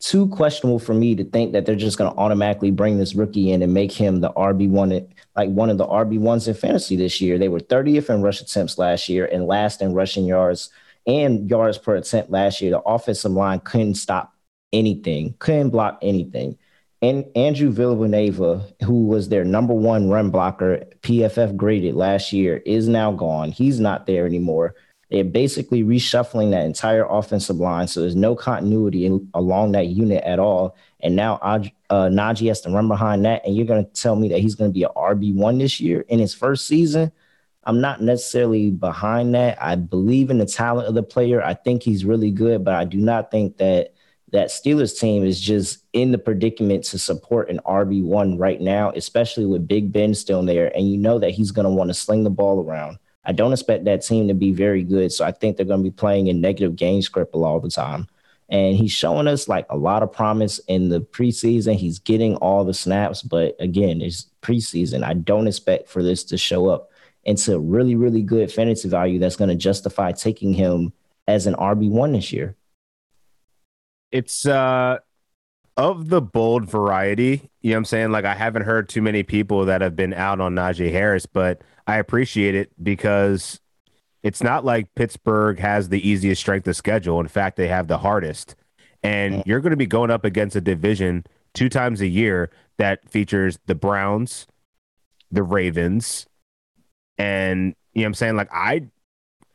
too questionable for me to think that they're just going to automatically bring this rookie in and make him the RB one, like one of the RB ones in fantasy this year. They were 30th in rush attempts last year and last in rushing yards and yards per attempt last year. The offensive line couldn't stop anything, couldn't block anything. And Andrew Villanueva, who was their number one run blocker, PFF graded last year, is now gone. He's not there anymore. They're basically reshuffling that entire offensive line, so there's no continuity in, along that unit at all. And now uh, Najee has to run behind that, and you're going to tell me that he's going to be an RB one this year in his first season. I'm not necessarily behind that. I believe in the talent of the player. I think he's really good, but I do not think that that Steelers team is just in the predicament to support an RB1 right now, especially with Big Ben still there. And you know that he's going to want to sling the ball around. I don't expect that team to be very good. So I think they're going to be playing in negative game script all the time. And he's showing us like a lot of promise in the preseason. He's getting all the snaps. But again, it's preseason. I don't expect for this to show up into really, really good fantasy value that's going to justify taking him as an RB1 this year. It's uh of the bold variety, you know what I'm saying? Like I haven't heard too many people that have been out on Najee Harris, but I appreciate it because it's not like Pittsburgh has the easiest strength of schedule. In fact, they have the hardest. And you're going to be going up against a division two times a year that features the Browns, the Ravens, and you know what I'm saying? Like I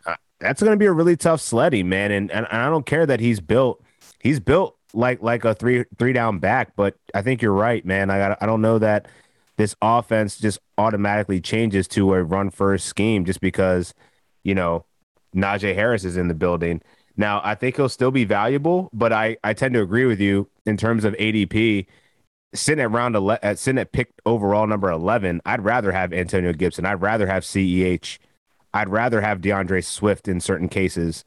uh, that's going to be a really tough sledding, man. And, and I don't care that he's built he's built like like a three three down back, but I think you're right, man. I got I don't know that this offense just automatically changes to a run first scheme just because you know Najee Harris is in the building. Now I think he'll still be valuable, but I I tend to agree with you in terms of ADP. Sitting at round ele- at sitting at pick overall number eleven, I'd rather have Antonio Gibson. I'd rather have Ceh. I'd rather have D'Andre Swift in certain cases.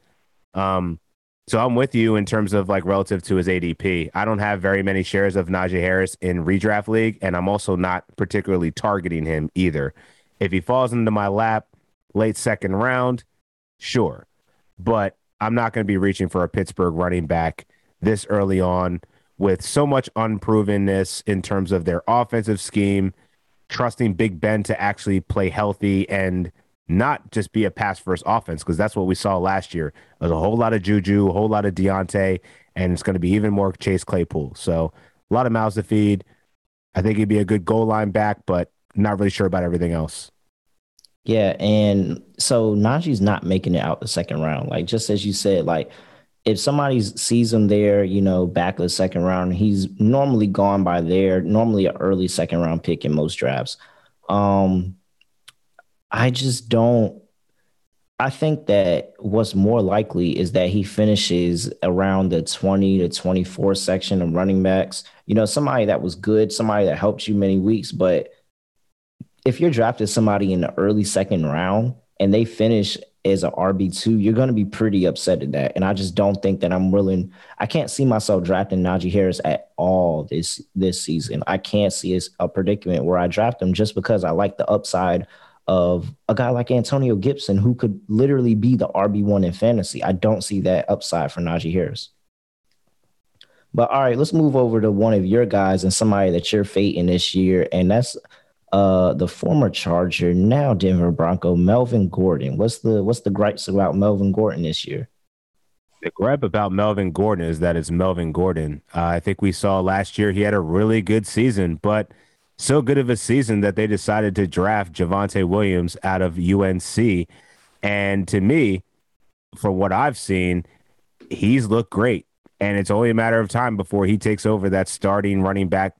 Um, so I'm with you in terms of like relative to his ADP. I don't have very many shares of Najee Harris in redraft league, and I'm also not particularly targeting him either. If he falls into my lap late second round, sure. But I'm not going to be reaching for a Pittsburgh running back this early on with so much unprovenness in terms of their offensive scheme, trusting Big Ben to actually play healthy and not just be a pass first offense because that's what we saw last year. There's a whole lot of Juju, a whole lot of Diontae, and it's going to be even more Chase Claypool. So a lot of mouths to feed. I think he'd be a good goal line back, but not really sure about everything else. Yeah, and so Najee's not making it out the second round. Like just as you said, like if somebody sees him there, you know, back of the second round, he's normally gone by there. Normally, an early second round pick in most drafts. Um, I just don't. I think that what's more likely is that he finishes around the 20 to 24 section of running backs. You know, somebody that was good, somebody that helped you many weeks. But if you're drafted somebody in the early second round and they finish as an RB2, you're going to be pretty upset at that. And I just don't think that I'm willing. I can't see myself drafting Najee Harris at all this this season. I can't see a predicament where I draft him just because I like the upside of a guy like Antonio Gibson who could literally be the RB1 in fantasy. I don't see that upside for Najee Harris. But all right, let's move over to one of your guys and somebody that you're fading this year, and that's uh the former Charger, now Denver Bronco, Melvin Gordon. What's the what's the gripes about Melvin Gordon this year? The gripe about Melvin Gordon is that it's Melvin Gordon. Uh, I think we saw last year he had a really good season, but so good of a season that they decided to draft Javonte Williams out of UNC. And to me, from what I've seen, he's looked great. And it's only a matter of time before he takes over that starting running back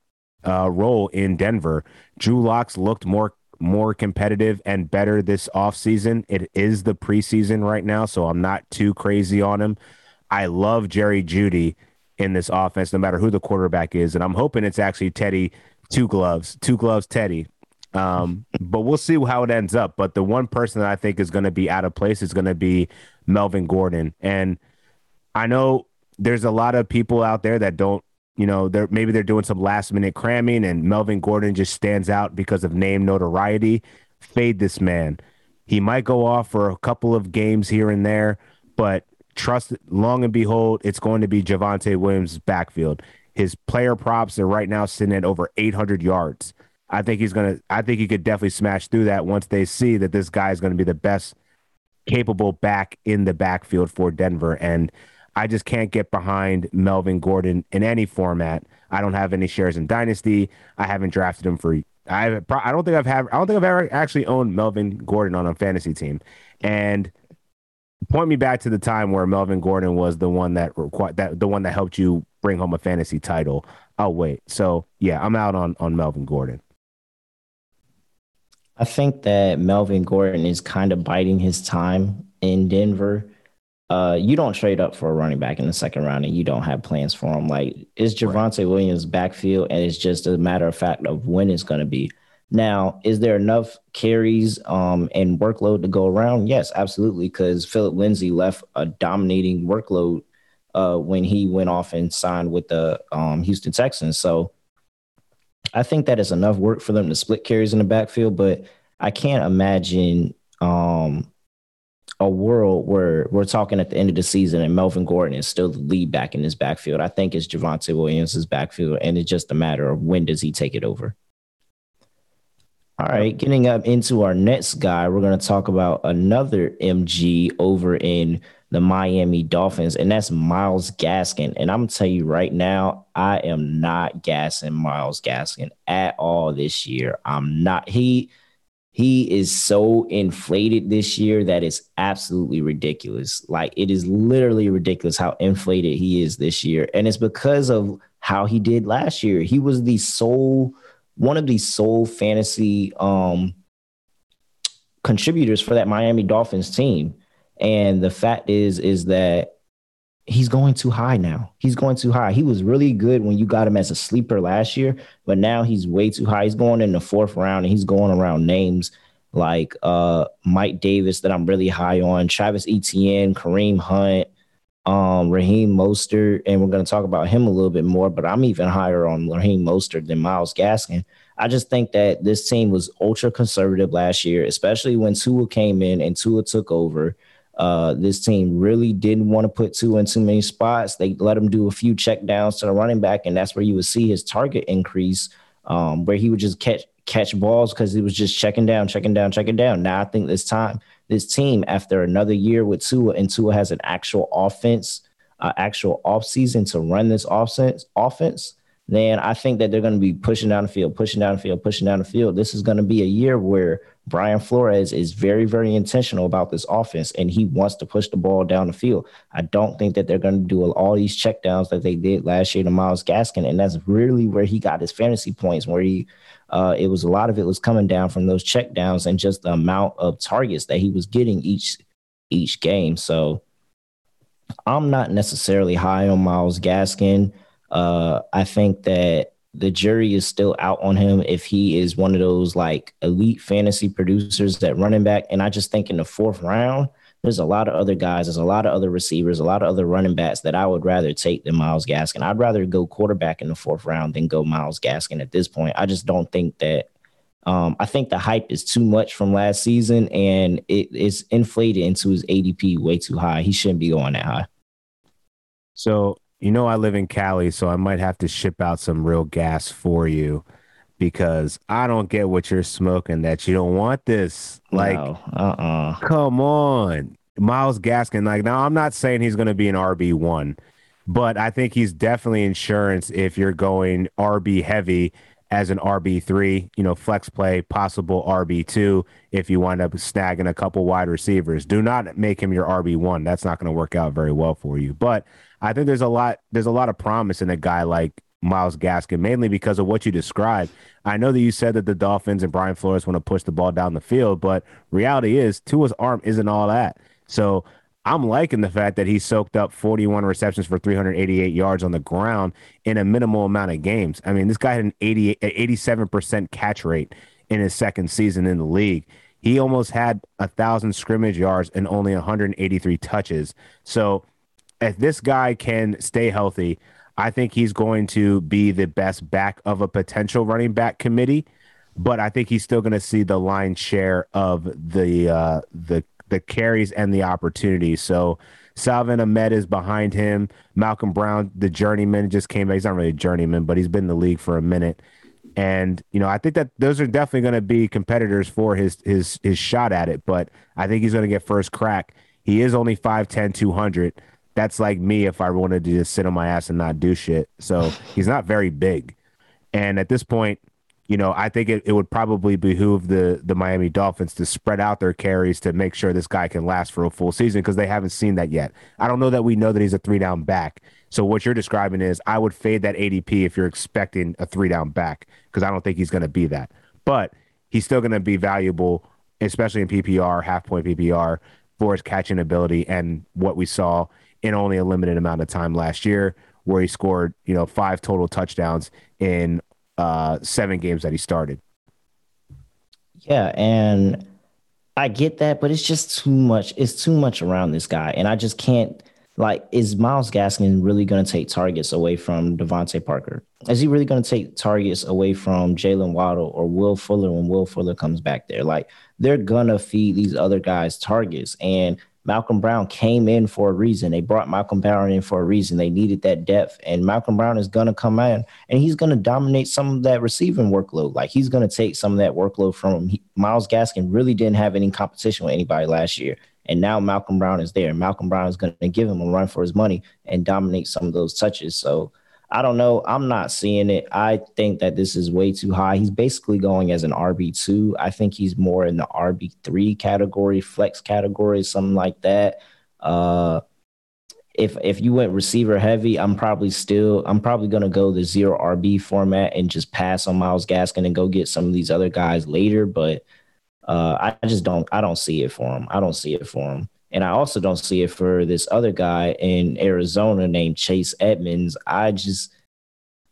uh, role in Denver. Drew Locks looked more more competitive and better this offseason. It is the preseason right now, so I'm not too crazy on him. I love Jerry Jeudy in this offense, no matter who the quarterback is. And I'm hoping it's actually Teddy two gloves, two gloves, Teddy. Um, but we'll see how it ends up. But the one person that I think is going to be out of place is going to be Melvin Gordon. And I know there's a lot of people out there that don't, you know, they're maybe they're doing some last minute cramming, and Melvin Gordon just stands out because of name notoriety. Fade this man. He might go off for a couple of games here and there, but trust long and behold, it's going to be Javonte Williams' backfield. His player props are right now sitting at over 800 yards. I think he's gonna. I think he could definitely smash through that once they see that this guy is going to be the best capable back in the backfield for Denver. And I just can't get behind Melvin Gordon in any format. I don't have any shares in Dynasty. I haven't drafted him for. I've. I don't think I've had. I don't think I've ever actually owned Melvin Gordon on a fantasy team. And point me back to the time where Melvin Gordon was the one that required that the one that helped you bring home a fantasy title. Oh wait, so yeah, I'm out on on Melvin Gordon. I think that Melvin Gordon is kind of biding his time in Denver. Uh, you don't trade up for a running back in the second round and you don't have plans for him. Like it's Javonte right. Williams backfield, and it's just a matter of fact of when it's going to be. Now, is there enough carries um, and workload to go around? Yes, absolutely. Because Phillip Lindsay left a dominating workload uh, when he went off and signed with the um, Houston Texans. So I think that is enough work for them to split carries in the backfield. But I can't imagine um, a world where we're talking at the end of the season and Melvin Gordon is still the lead back in his backfield. I think it's Javonte Williams' backfield, and it's just a matter of when does he take it over. All right, getting up into our next guy, we're going to talk about another MG over in the Miami Dolphins, and that's Myles Gaskin. And I'm going to tell you right now, I am not gassing Myles Gaskin at all this year. I'm not. He he is so inflated this year that it's absolutely ridiculous. Like it is literally ridiculous how inflated he is this year, and it's because of how he did last year. He was the sole one of the sole fantasy um, contributors for that Miami Dolphins team. And the fact is, is that he's going too high now. He's going too high. He was really good when you got him as a sleeper last year, but now he's way too high. He's going in the fourth round and he's going around names like uh, Mike Davis that I'm really high on, Travis Etienne, Kareem Hunt, um, Raheem Mostert, and we're going to talk about him a little bit more, but I'm even higher on Raheem Mostert than Myles Gaskin. I just think that this team was ultra conservative last year, especially when Tua came in and Tua took over. Uh, this team really didn't want to put Tua in too many spots. They let him do a few check downs to the running back, and that's where you would see his target increase, um, where he would just catch catch balls because he was just checking down, checking down, checking down. Now I think this time this team after another year with Tua, and Tua has an actual offense, uh, actual offseason to run this offense, offense, then I think that they're going to be pushing down the field, pushing down the field, pushing down the field. This is going to be a year where Brian Flores is very, very intentional about this offense, and he wants to push the ball down the field. I don't think that they're going to do all these checkdowns that they did last year to Myles Gaskin, and that's really where he got his fantasy points, where he uh, it was a lot of it was coming down from those checkdowns and just the amount of targets that he was getting each each game. So I'm not necessarily high on Myles Gaskin. Uh, I think that the jury is still out on him if he is one of those like elite fantasy producers that running back. And I just think in the fourth round, there's a lot of other guys, there's a lot of other receivers, a lot of other running backs that I would rather take than Myles Gaskin. I'd rather go quarterback in the fourth round than go Myles Gaskin at this point. I just don't think that. Um, I think the hype is too much from last season and it is inflated into his ADP way too high. He shouldn't be going that high. So, you know, I live in Cali, so I might have to ship out some real gas for you because I don't get what you're smoking that you don't want this. Like, no, uh-uh. come on. Myles Gaskin. Like, now I'm not saying he's going to be an RB1, but I think he's definitely insurance if you're going RB heavy as an RB3, you know, flex play, possible RB2 if you wind up snagging a couple wide receivers. Do not make him your RB1. That's not going to work out very well for you. But I think there's a lot there's a lot of promise in a guy like Myles Gaskin, mainly because of what you described. I know that you said that the Dolphins and Brian Flores want to push the ball down the field, but reality is Tua's arm isn't all that. So I'm liking the fact that he soaked up 41 receptions for 388 yards on the ground in a minimal amount of games. I mean, this guy had an 80, 87% catch rate in his second season in the league. He almost had a thousand scrimmage yards and only 183 touches. So if this guy can stay healthy, I think he's going to be the best back of a potential running back committee, but I think he's still going to see the line share of the uh, the the carries and the opportunities. So Salvon Ahmed is behind him. Malcolm Brown, the journeyman, just came back. He's not really a journeyman, but he's been in the league for a minute. And you know, I think that those are definitely going to be competitors for his his his shot at it. But I think he's going to get first crack. He is only 5'10", 200 that's like me if I wanted to just sit on my ass and not do shit. So he's not very big. And at this point, you know, I think it, it would probably behoove the the Miami Dolphins to spread out their carries to make sure this guy can last for a full season because they haven't seen that yet. I don't know that we know that he's a three down back. So what you're describing is I would fade that ADP if you're expecting a three down back because I don't think he's going to be that. But he's still going to be valuable, especially in PPR, half point PPR, for his catching ability and what we saw in only a limited amount of time last year, where he scored, you know, five total touchdowns in uh, seven games that he started. Yeah, and I get that, but it's just too much. It's too much around this guy, and I just can't. Like, is Myles Gaskin really going to take targets away from DeVante Parker? Is he really going to take targets away from Jaylen Waddle or Will Fuller when Will Fuller comes back there? Like, they're gonna feed these other guys targets, and Malcolm Brown came in for a reason. They brought Malcolm Brown in for a reason. They needed that depth, and Malcolm Brown is going to come in and he's going to dominate some of that receiving workload. Like he's going to take some of that workload from. He, Myles Gaskin really didn't have any competition with anybody last year, and now Malcolm Brown is there. Malcolm Brown is going to give him a run for his money and dominate some of those touches. So I don't know. I'm not seeing it. I think that this is way too high. He's basically going as an RB2. I think he's more in the RB3 category, flex category, something like that. Uh, if if you went receiver heavy, I'm probably still I'm probably gonna go the zero RB format and just pass on Myles Gaskin and go get some of these other guys later. But uh, I just don't I don't see it for him. I don't see it for him. And I also don't see it for this other guy in Arizona named Chase Edmonds. I just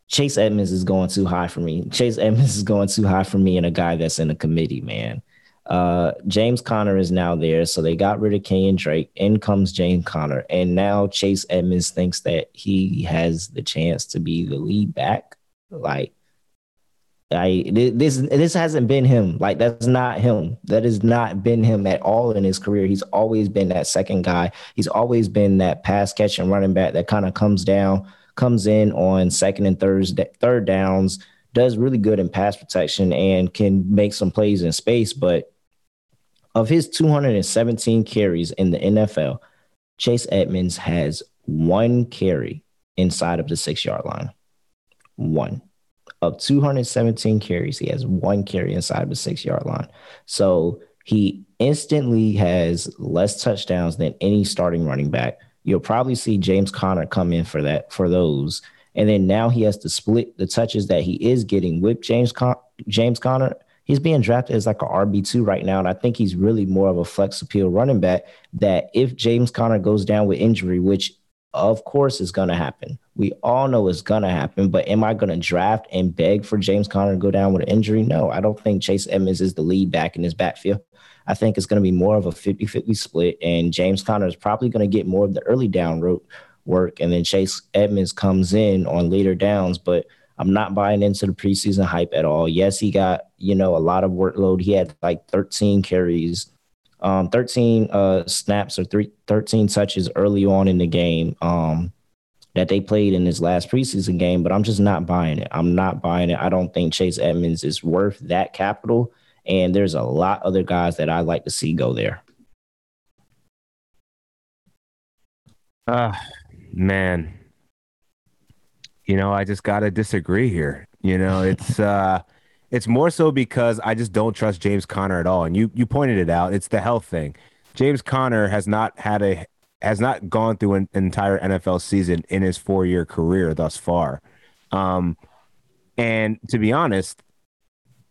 Chase Edmonds is going too high for me. Chase Edmonds is going too high for me and a guy that's in a committee, man. Uh, James Conner is now there, so they got rid of Kenyan Drake. In comes James Conner, and now Chase Edmonds thinks that he has the chance to be the lead back. Like I this this hasn't been him. Like that's not him. That has not been him at all in his career. He's always been that second guy. He's always been that pass catching running back that kind of comes down, comes in on second and third third downs, does really good in pass protection and can make some plays in space. But of his 217 carries in the NFL, Chase Edmonds has one carry inside of the six yard line. One of 217 carries, he has one carry inside the six yard line. So he instantly has less touchdowns than any starting running back. You'll probably see James Conner come in for that for those. And then now he has to split the touches that he is getting with James Con- James Conner. He's being drafted as like a RB2 right now. And I think he's really more of a flex appeal running back that if James Conner goes down with injury, which of course it's going to happen. We all know it's going to happen, but am I going to draft and beg for James Conner to go down with an injury? No, I don't think Chase Edmonds is the lead back in his backfield. I think it's going to be more of a 50 50 split, and James Conner is probably going to get more of the early down road work, and then Chase Edmonds comes in on later downs. But I'm not buying into the preseason hype at all. Yes, he got, you know, a lot of workload. He had like 13 carries um, 13 uh, snaps or three, 13 touches early on in the game um, that they played in his last preseason game, but I'm just not buying it. I'm not buying it. I don't think Chase Edmonds is worth that capital. And there's a lot other guys that I like to see go there. Uh, man, you know, I just got to disagree here. You know, it's, (laughs) uh, it's more so because I just don't trust James Conner at all. And you you pointed it out. It's the health thing. James Conner has not had a has not gone through an entire NFL season in his four year career thus far. Um, and to be honest,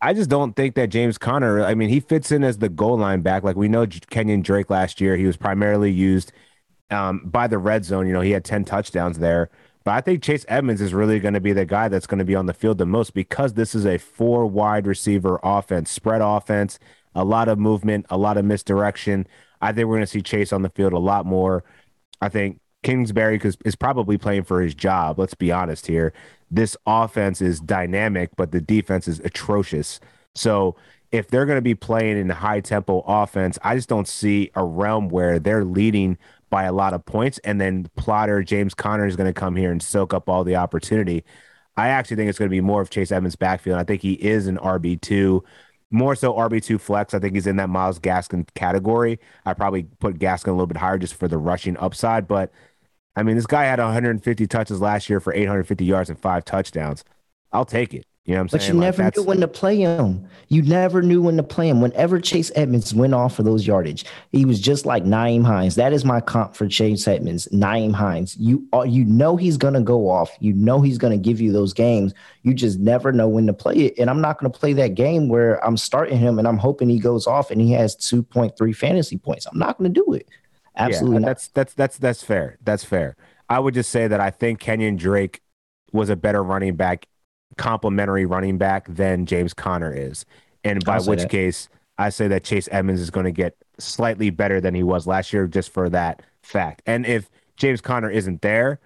I just don't think that James Conner. I mean, he fits in as the goal line back. Like we know Kenyan Drake last year, he was primarily used um, by the red zone. You know, he had ten touchdowns there. But I think Chase Edmonds is really going to be the guy that's going to be on the field the most because this is a four wide receiver offense, spread offense, a lot of movement, a lot of misdirection. I think we're going to see Chase on the field a lot more. I think Kingsbury is probably playing for his job. Let's be honest here. This offense is dynamic, but the defense is atrocious. So if they're going to be playing in high tempo offense, I just don't see a realm where they're leading by a lot of points, and then plotter James Conner is going to come here and soak up all the opportunity. I actually think it's going to be more of Chase Edmonds' backfield. I think he is an RB two, more so RB two flex. I think he's in that Myles Gaskin category. I probably put Gaskin a little bit higher just for the rushing upside, but I mean, this guy had 150 touches last year for 850 yards and five touchdowns. I'll take it. You know what I'm But saying? you Like, never knew when to play him. You never knew when to play him. Whenever Chase Edmonds went off for those yardage, he was just like Nyheim Hines. That is my comp for Chase Edmonds. Nyheim Hines. You are, you know he's gonna go off. You know he's gonna give you those games. You just never know when to play it. And I'm not gonna play that game where I'm starting him and I'm hoping he goes off and he has 2.3 fantasy points. I'm not gonna do it. Absolutely yeah, not. that's that's that's that's fair. That's fair. I would just say that I think Kenyan Drake was a better running back, complimentary running back than James Conner is, and by which that. case I say that Chase Edmonds is going to get slightly better than he was last year, just for that fact. And if James Conner isn't there,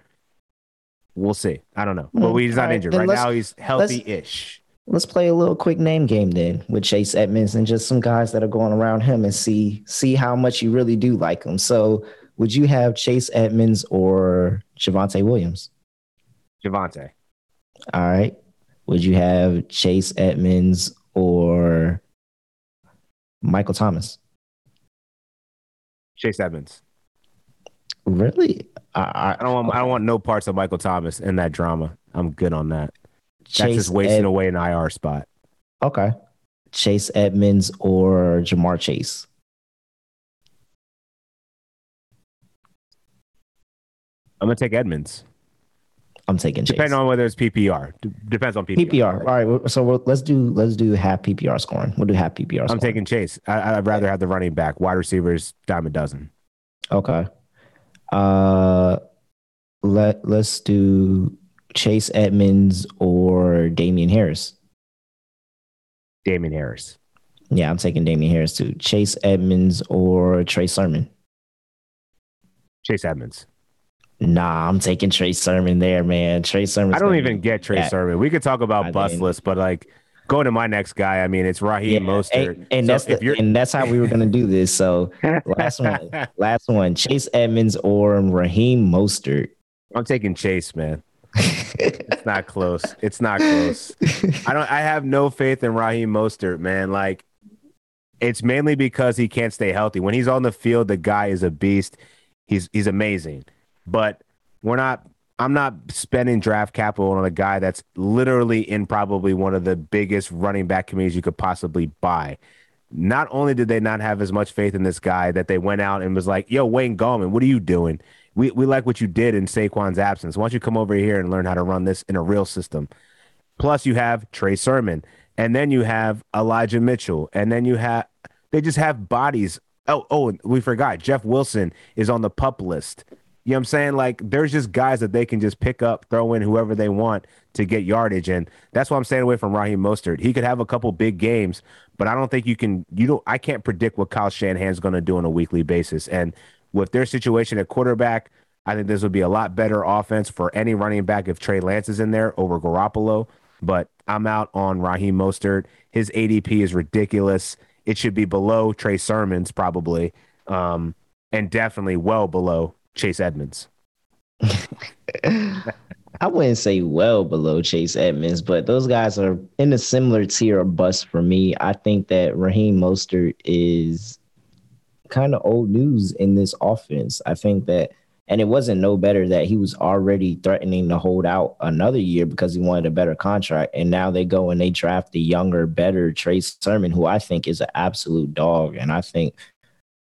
we'll see. I don't know, but Hmm, he's not right, injured right now. He's healthy-ish. Let's play a little quick name game then with Chase Edmonds and just some guys that are going around him and see see how much you really do like him. So, would you have Chase Edmonds or Javonte Williams? Javonte, All right. Would you have Chase Edmonds or Michael Thomas? Chase Edmonds. Really? I, I don't want. I don't want no parts of Michael Thomas in that drama. I'm good on that. That's Chase just wasting Ed- away an IR spot. Okay. Chase Edmonds or Ja'Marr Chase? I'm gonna take Edmonds. I'm taking Chase. Depending on whether it's PPR. D- depends on PPR. PPR. All right. So we'll, let's do let's do half PPR scoring. We'll do half PPR. Scoring. I'm scoring. taking Chase. I, I'd rather have the running back. Wide receivers, dime a dozen. Okay. Uh, let let's do Chase Edmonds or Damien Harris. Damien Harris. Yeah, I'm taking Damien Harris too. Chase Edmonds or Trey Sermon. Chase Edmonds. Nah, I'm taking Trey Sermon there, man. Trey Sermon. I don't even get Trey Yeah. Sermon. We could talk about I bus but like going to my next guy, I mean, it's Raheem Mostert. And, and So that's the, and that's how we were gonna do this. So last one, (laughs) last one, Chase Edmonds or Raheem Mostert. I'm taking Chase, man. (laughs) It's not close. It's not close. I don't. I have no faith in Raheem Mostert, man. Like, it's mainly because he can't stay healthy. When he's on the field, the guy is a beast. He's he's amazing. But we're not. I'm not spending draft capital on a guy that's literally in probably one of the biggest running back communities you could possibly buy. Not only did they not have as much faith in this guy that they went out and was like, "Yo, Wayne Gallman, what are you doing? We we like what you did in Saquon's absence. Why don't you come over here and learn how to run this in a real system?" Plus, you have Trey Sermon, and then you have Elijah Mitchell, and then you have they just have bodies. Oh, oh, we forgot Jeff Wilson is on the pup list. You know what I'm saying? Like, there's just guys that they can just pick up, throw in whoever they want to get yardage, and that's why I'm staying away from Raheem Mostert. He could have a couple big games, but I don't think you can. You don't. I can't predict what Kyle Shanahan's going to do on a weekly basis, and with their situation at quarterback, I think this would be a lot better offense for any running back if Trey Lance is in there over Garoppolo. But I'm out on Raheem Mostert. His ADP is ridiculous. It should be below Trey Sermon's probably, um, and definitely well below Chase Edmonds. (laughs) I wouldn't say well below Chase Edmonds, but those guys are in a similar tier of bust for me. I think that Raheem Mostert is kind of old news in this offense. I think that, and it wasn't no better that he was already threatening to hold out another year because he wanted a better contract. And now they go and they draft the younger, better Trey Sermon, who I think is an absolute dog. And I think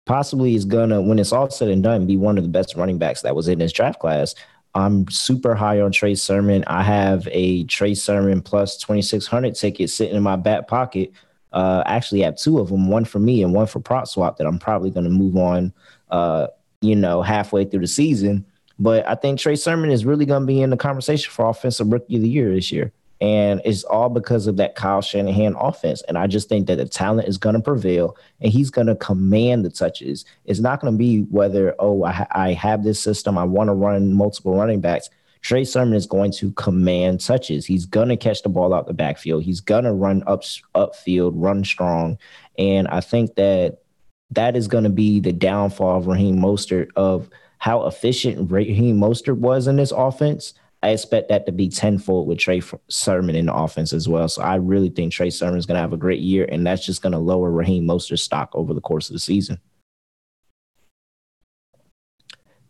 possibly is gonna, when it's all said and done, be one of the best running backs that was in this draft class. I'm super high on Trey Sermon. I have a Trey Sermon plus 2600 ticket sitting in my back pocket. Uh, actually, have two of them, one for me and one for prop swap that I'm probably going to move on, uh, you know, halfway through the season. But I think Trey Sermon is really going to be in the conversation for offensive rookie of the year this year. And it's all because of that Kyle Shanahan offense. And I just think that the talent is going to prevail and he's going to command the touches. It's not going to be whether, oh, I, ha- I have this system, I want to run multiple running backs. Trey Sermon is going to command touches. He's going to catch the ball out the backfield. He's going to run up upfield, run strong. And I think that that is going to be the downfall of Raheem Mostert of how efficient Raheem Mostert was in this offense. I expect that to be tenfold with Trey Sermon in the offense as well. So I really think Trey Sermon is going to have a great year, and that's just going to lower Raheem Mostert's stock over the course of the season.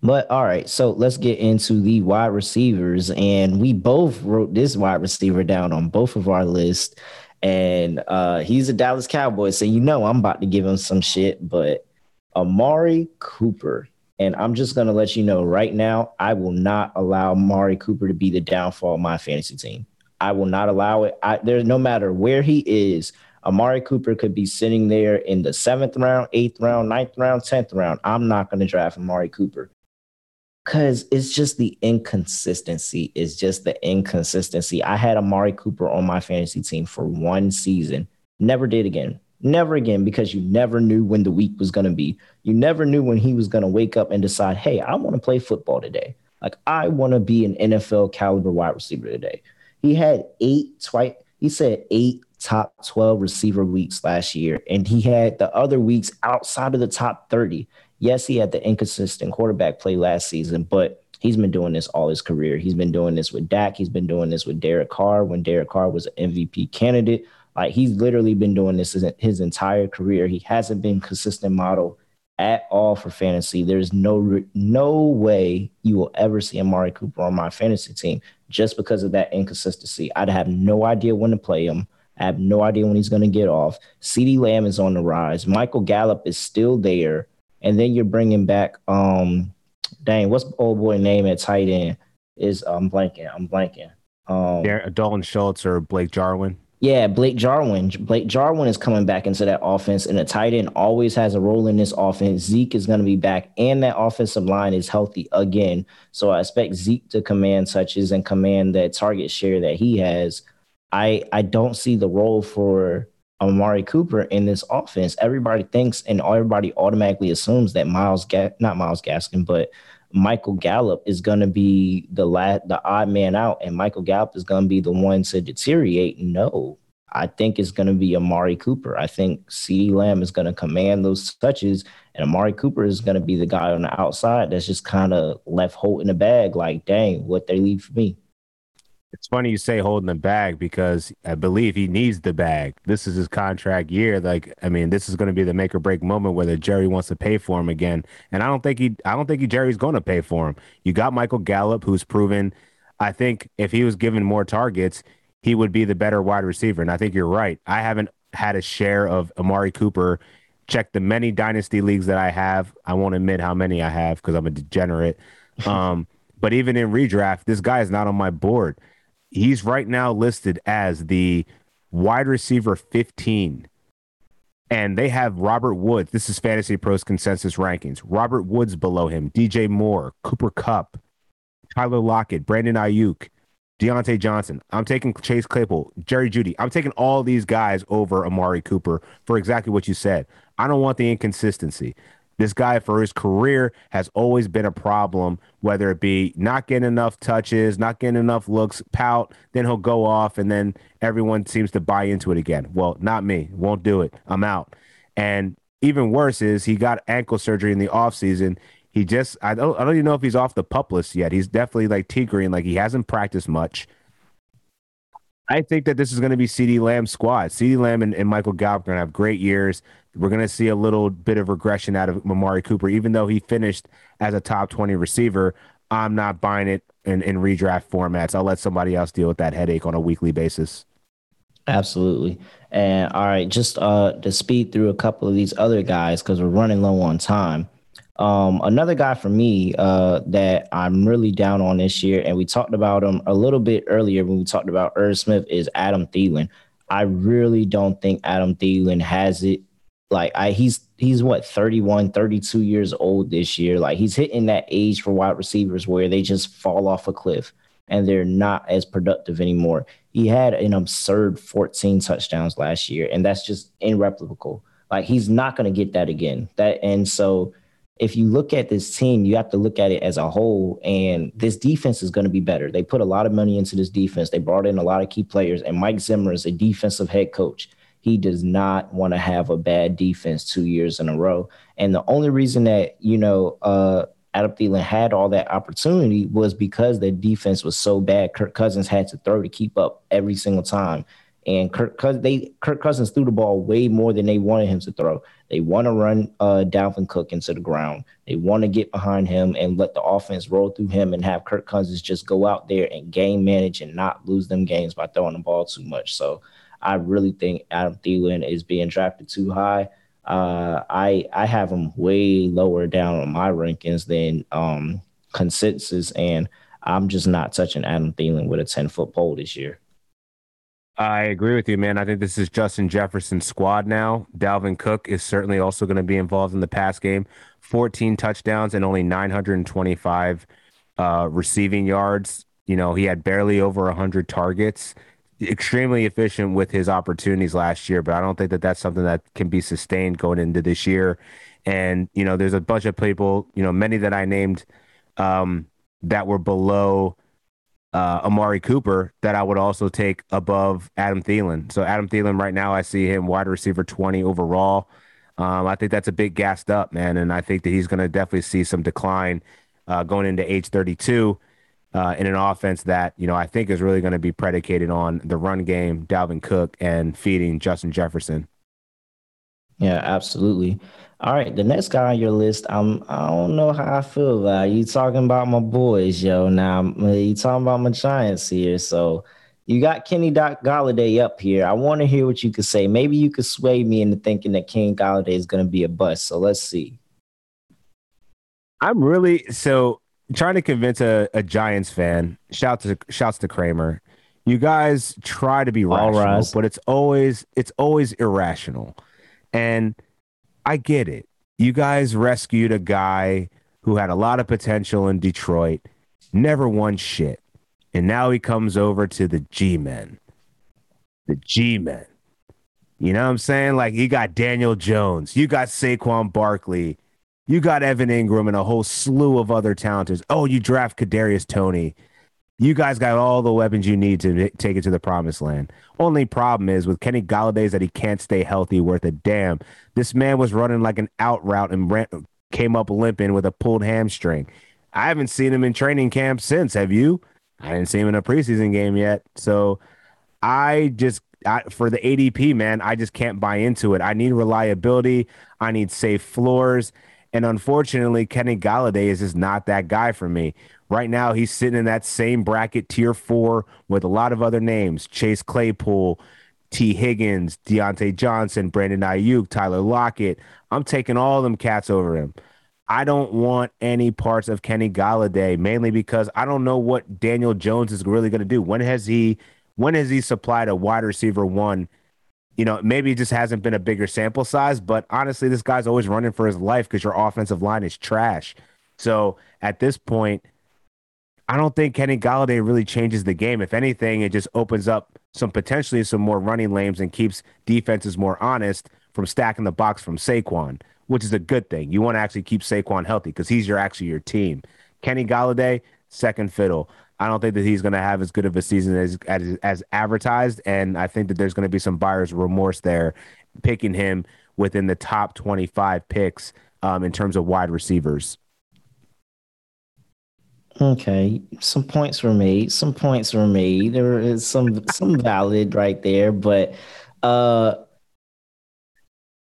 But all right, so let's get into the wide receivers. And we both wrote this wide receiver down on both of our lists. And uh, he's a Dallas Cowboy. So you know I'm about to give him some shit. But Amari Cooper. And I'm just gonna let you know right now, I will not allow Mari Cooper to be the downfall of my fantasy team. I will not allow it. I, there's no matter where he is, Amari Cooper could be sitting there in the seventh round, eighth round, ninth round, tenth round. I'm not going to draft Amari Cooper because it's just the inconsistency. It's just the inconsistency. I had Amari Cooper on my fantasy team for one season, never did again. Never again, because you never knew when the week was going to be. You never knew when he was going to wake up and decide, hey, I want to play football today. Like, I want to be an NFL caliber wide receiver today. He had eight twice. He said eight top 12 receiver weeks last year, and he had the other weeks outside of the top 30. Yes, he had the inconsistent quarterback play last season, but he's been doing this all his career. He's been doing this with Dak. He's been doing this with Derek Carr when Derek Carr was an MVP candidate. Like he's literally been doing this his entire career. He hasn't been consistent model at all for fantasy. There's no no way you will ever see Amari Cooper on my fantasy team just because of that inconsistency. I'd have no idea when to play him. I have no idea when he's going to get off. CeeDee Lamb is on the rise. Michael Gallup is still there. And then you're bringing back, um, dang, what's old boy name at tight end? Is I'm blanking. I'm blanking. Um, Dalton Schultz or Blake Jarwin. Yeah, Blake Jarwin. Blake Jarwin is coming back into that offense, and the tight end always has a role in this offense. Zeke is going to be back, and that offensive line is healthy again. So I expect Zeke to command touches and command that target share that he has. I I don't see the role for Amari Cooper in this offense. Everybody thinks and everybody automatically assumes that Miles, Ga- not Myles Gaskin, but Michael Gallup is going to be the la- the odd man out, and Michael Gallup is going to be the one to deteriorate. No, I think it's going to be Amari Cooper. I think CeeDee Lamb is going to command those touches, and Amari Cooper is going to be the guy on the outside that's just kind of left holding the bag. Like, dang, what they leave for me. It's funny you say holding the bag because I believe he needs the bag. This is his contract year. Like, I mean, this is going to be the make or break moment whether Jerry wants to pay for him again. And I don't think he, I don't think he, Jerry's going to pay for him. You got Michael Gallup, who's proven. I think if he was given more targets, he would be the better wide receiver. And I think you're right. I haven't had a share of Amari Cooper. Check the many dynasty leagues that I have. I won't admit how many I have because I'm a degenerate. (laughs) Um, but even in redraft, this guy is not on my board he's right now listed as the wide receiver 15. And they have Robert Woods. This is Fantasy Pros consensus rankings. Robert Woods below him, DJ Moore, Cooper Kupp, Tyler Lockett, Brandon Aiyuk, Diontae Johnson. I'm taking Chase Claypool, Jerry Jeudy. I'm taking all these guys over Amari Cooper for exactly what you said. I don't want the inconsistency. This guy, for his career, has always been a problem, whether it be not getting enough touches, not getting enough looks, pout, then he'll go off, and then everyone seems to buy into it again. Well, not me. Won't do it. I'm out. And even worse is he got ankle surgery in the offseason. He just, I don't, I don't even know if he's off the pup list yet. He's definitely like T Green, like he hasn't practiced much. I think that this is going to be CeeDee Lamb's squad. CeeDee Lamb and, and Michael Gallup are going to have great years. We're going to see a little bit of regression out of Amari Cooper, even though he finished as a top 20 receiver. I'm not buying it in, in redraft formats. I'll let somebody else deal with that headache on a weekly basis. Absolutely. And all right, just uh, to speed through a couple of these other guys because we're running low on time. Um, another guy for me uh, that I'm really down on this year, and we talked about him a little bit earlier when we talked about Irv Smith, is Adam Thielen. I really don't think Adam Thielen has it. Like I, he's he's what 31, 32 years old this year. Like he's hitting that age for wide receivers where they just fall off a cliff and they're not as productive anymore. He had an absurd 14 touchdowns last year, and that's just irreplicable. Like he's not going to get that again. That and so if you look at this team, you have to look at it as a whole. And this defense is going to be better. They put a lot of money into this defense. They brought in a lot of key players. And Mike Zimmer is a defensive head coach. He does not want to have a bad defense two years in a row. And the only reason that, you know, uh, Adam Thielen had all that opportunity was because the defense was so bad. Kirk Cousins had to throw to keep up every single time. And Kirk, they, Kirk Cousins threw the ball way more than they wanted him to throw. They want to run uh, Dalvin Cook into the ground. They want to get behind him and let the offense roll through him and have Kirk Cousins just go out there and game manage and not lose them games by throwing the ball too much. So I really think Adam Thielen is being drafted too high. Uh, I I have him way lower down on my rankings than um, consensus, and I'm just not touching Adam Thielen with a 10 foot pole this year. I agree with you, man. I think this is Justin Jefferson's squad now. Dalvin Cook is certainly also going to be involved in the pass game. 14 touchdowns and only 925 uh, receiving yards. You know, he had barely over 100 targets. Extremely efficient with his opportunities last year, but I don't think that that's something that can be sustained going into this year. And, you know, there's a bunch of people, you know, many that I named um, that were below uh, Amari Cooper that I would also take above Adam Thielen. So Adam Thielen right now, I see him wide receiver 20 overall. Um, I think that's a bit gassed up, man, and I think that he's going to definitely see some decline uh, going into age 32 uh, in an offense that you know I think is really going to be predicated on the run game, Dalvin Cook, and feeding Justin Jefferson. Yeah, absolutely. All right, the next guy on your list, I'm I don't know how I feel about you talking about my boys, yo. Now uh, you talking about my Giants here, so you got Kenny Doc Golladay up here. I want to hear what you could say. Maybe you could sway me into thinking that Kenny Golladay is going to be a bust. So let's see. I'm really so trying to convince a, a Giants fan. Shout to shouts to Kramer. You guys try to be rational, but it's always it's always irrational, and I get it. You guys rescued a guy who had a lot of potential in Detroit, never won shit. And now he comes over to the G Men. The G Men. You know what I'm saying? Like you got Daniel Jones, you got Saquon Barkley, you got Evan Engram and a whole slew of other talents. Oh, you draft Kadarius Toney you guys got all the weapons you need to take it to the promised land. Only problem is with Kenny Golladay is that he can't stay healthy worth a damn. This man was running like an out route and ran, came up limping with a pulled hamstring. I haven't seen him in training camp since. Have you? I didn't see him in a preseason game yet. So I just I, for the ADP man, I just can't buy into it. I need reliability. I need safe floors. And unfortunately, Kenny Golladay is just not that guy for me. Right now, he's sitting in that same bracket, tier four, with a lot of other names Chase Claypool, Tee Higgins, Diontae Johnson, Brandon Aiyuk, Tyler Lockett. I'm taking all them cats over him. I don't want any parts of Kenny Golladay, mainly because I don't know what Daniel Jones is really going to do. When has he when has he supplied a wide receiver one? You know, maybe it just hasn't been a bigger sample size, but honestly, this guy's always running for his life because your offensive line is trash. So at this point, I don't think Kenny Golladay really changes the game. If anything, it just opens up some potentially some more running lanes and keeps defenses more honest from stacking the box from Saquon, which is a good thing. You want to actually keep Saquon healthy because he's your actually your team. Kenny Golladay, second fiddle. I don't think that he's going to have as good of a season as, as as advertised, and I think that there's going to be some buyer's remorse there, picking him within the top 25 picks um, in terms of wide receivers. Okay, some points were made. Some points were made. There is some some valid right there, but uh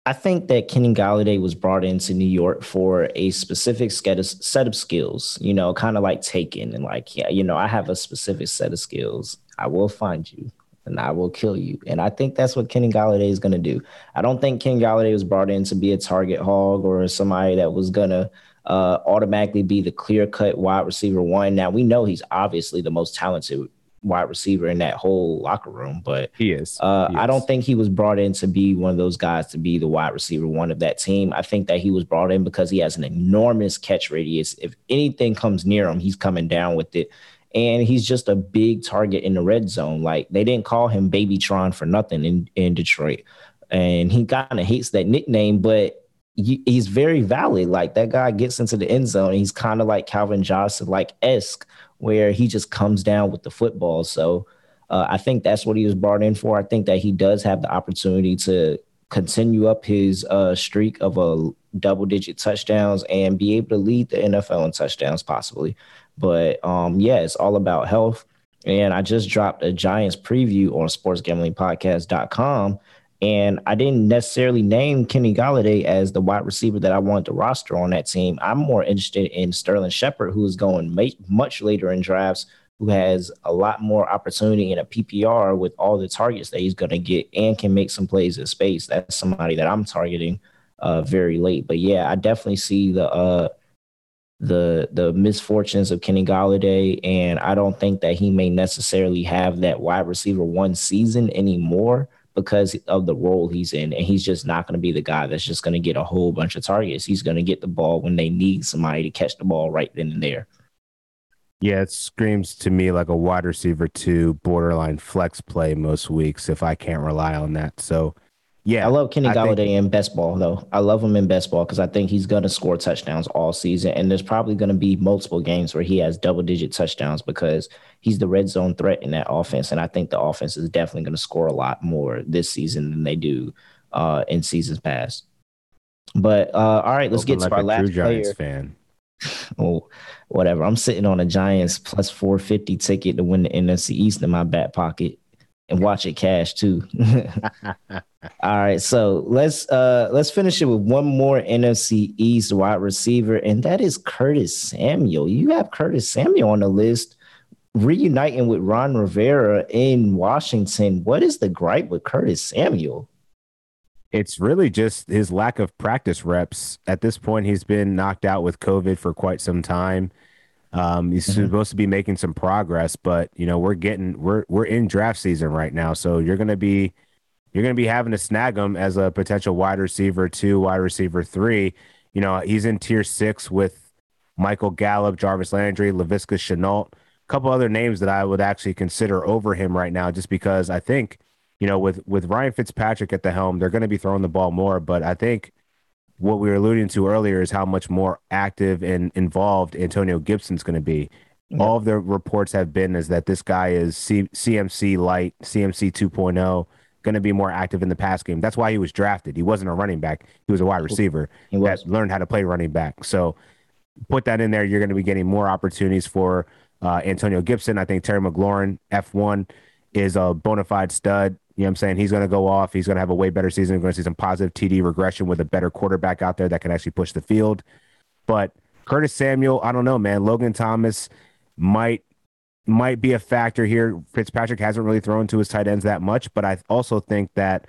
I think that Kenny Golladay was brought into New York for a specific set of, set of skills, you know, kind of like taken and like, yeah, you know, I have a specific set of skills. I will find you and I will kill you. And I think that's what Kenny Golladay is going to do. I don't think Kenny Golladay was brought in to be a target hog or somebody that was going to uh, automatically be the clear cut wide receiver one. Now we know he's obviously the most talented wide receiver in that whole locker room, but he is. Uh, he I don't think he was brought in to be one of those guys to be the wide receiver one of that team. I think that he was brought in because he has an enormous catch radius. If anything comes near him, he's coming down with it. And he's just a big target in the red zone. Like they didn't call him Babytron for nothing in, in Detroit. And he kind of hates that nickname, but he's very valid. Like that guy gets into the end zone. he's kind of like Calvin Johnson, like esque, where he just comes down with the football. So uh, I think that's what he was brought in for. I think that he does have the opportunity to continue up his uh, streak of a double digit touchdowns and be able to lead the NFL in touchdowns possibly. But um, yeah, it's all about health. And I just dropped a Giants preview on sportsgamblingpodcast.com. And I didn't necessarily name Kenny Golladay as the wide receiver that I wanted to roster on that team. I'm more interested in Sterling Shepard, who is going much later in drafts, who has a lot more opportunity in a PPR with all the targets that he's going to get and can make some plays in space. That's somebody that I'm targeting uh, very late. But yeah, I definitely see the uh, the the misfortunes of Kenny Golladay, and I don't think that he may necessarily have that wide receiver one season anymore because of the role he's in. And he's just not going to be the guy that's just going to get a whole bunch of targets. He's going to get the ball when they need somebody to catch the ball right then and there. Yeah, it screams to me like a wide receiver two borderline flex play most weeks if I can't rely on that. So yeah, I love Kenny Golladay think, in best ball though. I love him in best ball because I think he's going to score touchdowns all season, and there's probably going to be multiple games where he has double digit touchdowns because he's the red zone threat in that offense, and I think the offense is definitely going to score a lot more this season than they do uh, in seasons past. But uh, all right, let's Open get to like our last player. Fan. well, (laughs) whatever. I'm sitting on a Giants plus 450 ticket to win the NFC East in my back pocket and watch it cash too. (laughs) All right, so let's uh let's finish it with one more NFC East wide receiver, and that is Curtis Samuel. You have Curtis Samuel on the list, reuniting with Ron Rivera in Washington. What is the gripe with Curtis Samuel? It's really just his lack of practice reps. At this point, he's been knocked out with COVID for quite some time. Um, he's mm-hmm. supposed to be making some progress, but you know we're getting we're we're in draft season right now, so you're gonna be you're gonna be having to snag him as a potential wide receiver two, wide receiver three. You know he's in tier six with Michael Gallup, Jarvis Landry, Laviska Shenault, a couple other names that I would actually consider over him right now, just because I think you know with with Ryan Fitzpatrick at the helm, they're going to be throwing the ball more, but I think what we were alluding to earlier is how much more active and involved Antonio Gibson's going to be. Yeah. All of the reports have been is that this guy is C- CMC light, CMC 2.0, going to be more active in the pass game. That's why he was drafted. He wasn't a running back; he was a wide receiver he was. that learned how to play running back. So put that in there. You're going to be getting more opportunities for uh, Antonio Gibson. I think Terry McLaurin, F1, is a bona fide stud. You know what I'm saying? He's going to go off. He's going to have a way better season. We're going to see some positive TD regression with a better quarterback out there that can actually push the field. But Curtis Samuel, I don't know, man. Logan Thomas might might be a factor here. Fitzpatrick hasn't really thrown to his tight ends that much, but I also think that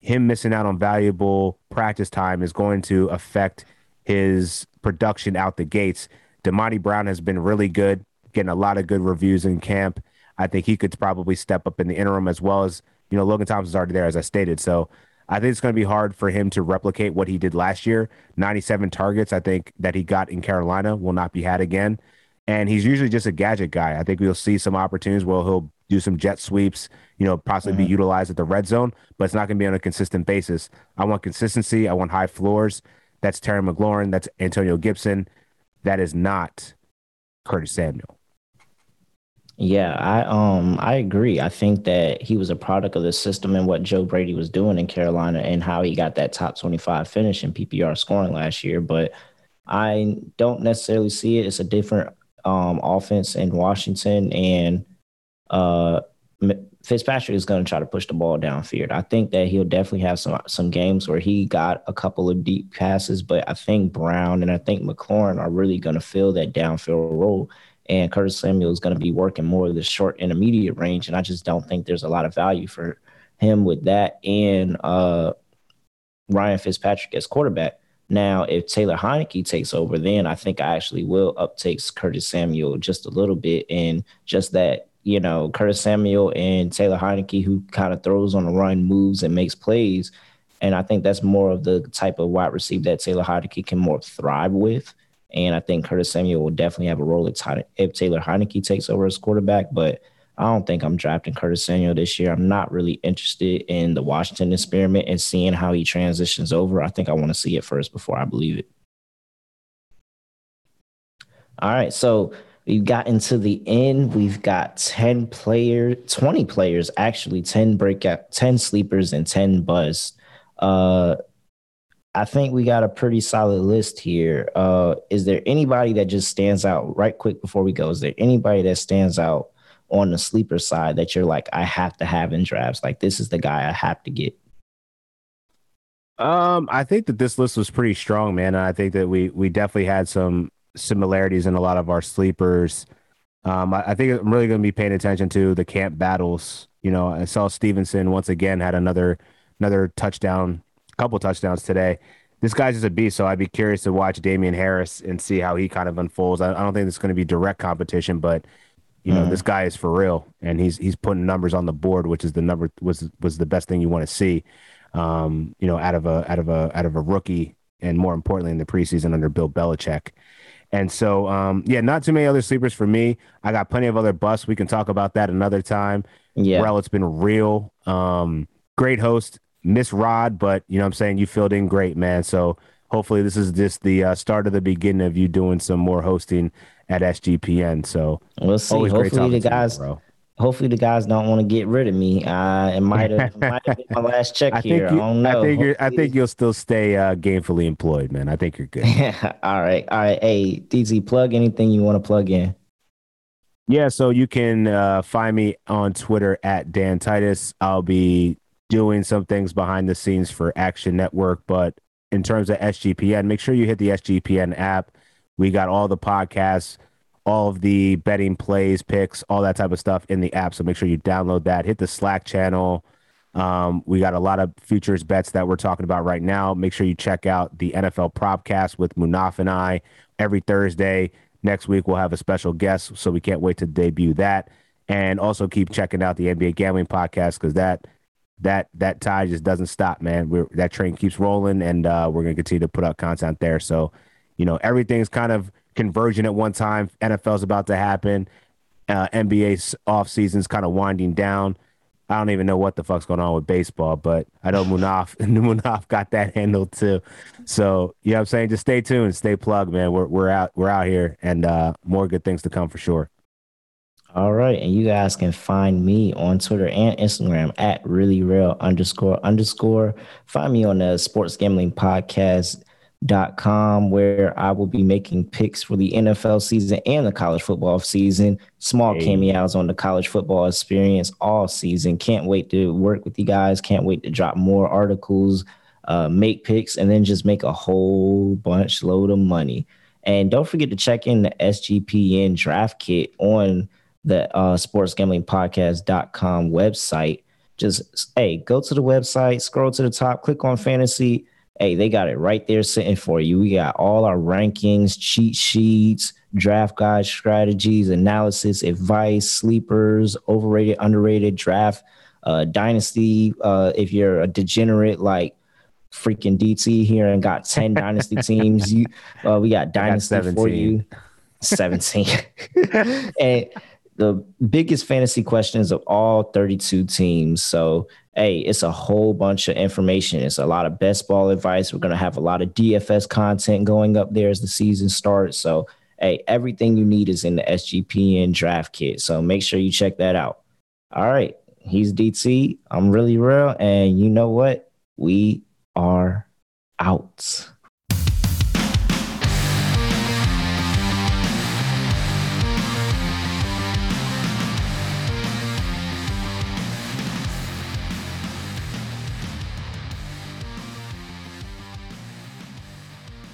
him missing out on valuable practice time is going to affect his production out the gates. Demonte Brown has been really good, getting a lot of good reviews in camp. I think he could probably step up in the interim as well as you know, Logan Thompson's already there, as I stated. So I think it's going to be hard for him to replicate what he did last year. 97 targets, I think, that he got in Carolina will not be had again. And he's usually just a gadget guy. I think we'll see some opportunities where he'll do some jet sweeps, you know, possibly mm-hmm. be utilized at the red zone, but it's not going to be on a consistent basis. I want consistency. I want high floors. That's Terry McLaurin. That's Antonio Gibson. That is not Curtis Samuel. Yeah, I um I agree. I think that he was a product of the system and what Joe Brady was doing in Carolina and how he got that top 25 finish in PPR scoring last year, but I don't necessarily see it. It's a different um offense in Washington and uh Fitzpatrick is going to try to push the ball downfield. I think that he'll definitely have some some games where he got a couple of deep passes, but I think Brown and I think McLaurin are really going to fill that downfield role and Curtis Samuel is going to be working more of the short intermediate range. And I just don't think there's a lot of value for him with that and uh, Ryan Fitzpatrick as quarterback. Now, if Taylor Heinicke takes over, then I think I actually will uptake Curtis Samuel just a little bit. And just that, you know, Curtis Samuel and Taylor Heinicke, who kind of throws on the run, moves, and makes plays. And I think that's more of the type of wide receiver that Taylor Heinicke can more thrive with. And I think Curtis Samuel will definitely have a role if Taylor Heinicke takes over as quarterback. But I don't think I'm drafting Curtis Samuel this year. I'm not really interested in the Washington experiment and seeing how he transitions over. I think I want to see it first before I believe it. All right. So we've gotten to the end. We've got 10 players, 20 players, actually, 10 breakout, 10 sleepers, and 10 buzz. Uh, I think we got a pretty solid list here. Uh, is there anybody that just stands out right quick before we go? Is there anybody that stands out on the sleeper side that you're like, I have to have in drafts? Like, this is the guy I have to get. Um, I think that this list was pretty strong, man. And I think that we we definitely had some similarities in a lot of our sleepers. Um, I, I think I'm really going to be paying attention to the camp battles. You know, I saw Stevenson once again had another another touchdown, couple touchdowns today. This guy's just a beast, so I'd be curious to watch Damien Harris and see how he kind of unfolds. I, I don't think it's going to be direct competition, but you know, mm. this guy is for real, and he's he's putting numbers on the board, which is the number was was the best thing you want to see um, you know, out of a out of a out of a rookie, and more importantly in the preseason under Bill Belichick. And so, um, yeah, not too many other sleepers for me. I got plenty of other busts. We can talk about that another time. Yeah, well, it's been real. Um, great host, Miss Rod, but you know, I'm saying you filled in great, man. So hopefully, this is just the uh, start of the beginning of you doing some more hosting at SGPN. So we'll see. Hopefully, the guys. You, hopefully the guys don't want to get rid of me. Uh, it might have might have been my last check I here. You, I don't know. I think, I think you'll still stay uh, gainfully employed, man. I think you're good. (laughs) all right, all right. Hey, DZ, plug anything you want to plug in. Yeah, so you can uh, find me on Twitter at Dan Titus. I'll be doing some things behind the scenes for Action Network, but in terms of SGPN, make sure you hit the SGPN app. We got all the podcasts all of the betting plays, picks, all that type of stuff in the app. So make sure you download that. Hit the Slack channel. Um, we got a lot of futures bets that we're talking about right now. Make sure you check out the NFL Propcast with Munaf and I every Thursday. Next week we'll have a special guest, so we can't wait to debut that. And also keep checking out the NBA Gambling Podcast because that that that tide just doesn't stop, man. We're, that train keeps rolling, and uh, we're gonna continue to put out content there. So, you know, everything's kind of conversion at one time. NFL's about to happen. Uh, NBA's off season's kind of winding down. I don't even know what the fuck's going on with baseball, but I know Munaf (laughs) Munaf got that handled too. So you know what I'm saying? Just stay tuned, stay plugged, man. We're we're out we're out here and uh, more good things to come for sure. All right. And you guys can find me on Twitter and Instagram at really real underscore underscore. Find me on the sports gambling podcast dot com where I will be making picks for the NFL season and the college football season. Small hey. cameos on the college football experience all season. Can't wait to work with you guys. Can't wait to drop more articles, uh, make picks, and then just make a whole bunch load of money. And don't forget to check in the SGPN draft kit on the uh, sportsgamblingpodcast.com website. Just hey, go to the website, scroll to the top, click on fantasy hey, they got it right there sitting for you. We got all our rankings, cheat sheets, draft guide strategies, analysis, advice, sleepers, overrated, underrated draft, uh, dynasty. Uh, if you're a degenerate like freaking DT here and got 10 dynasty (laughs) teams, you uh, we got dynasty got for you. 17. (laughs) and the biggest fantasy questions of all 32 teams. So hey, it's a whole bunch of information. It's a lot of best ball advice. We're going to have a lot of DFS content going up there as the season starts. So, hey, everything you need is in the SGPN draft kit. So make sure you check that out. All right. He's DT. I'm really real. And you know what? We are out.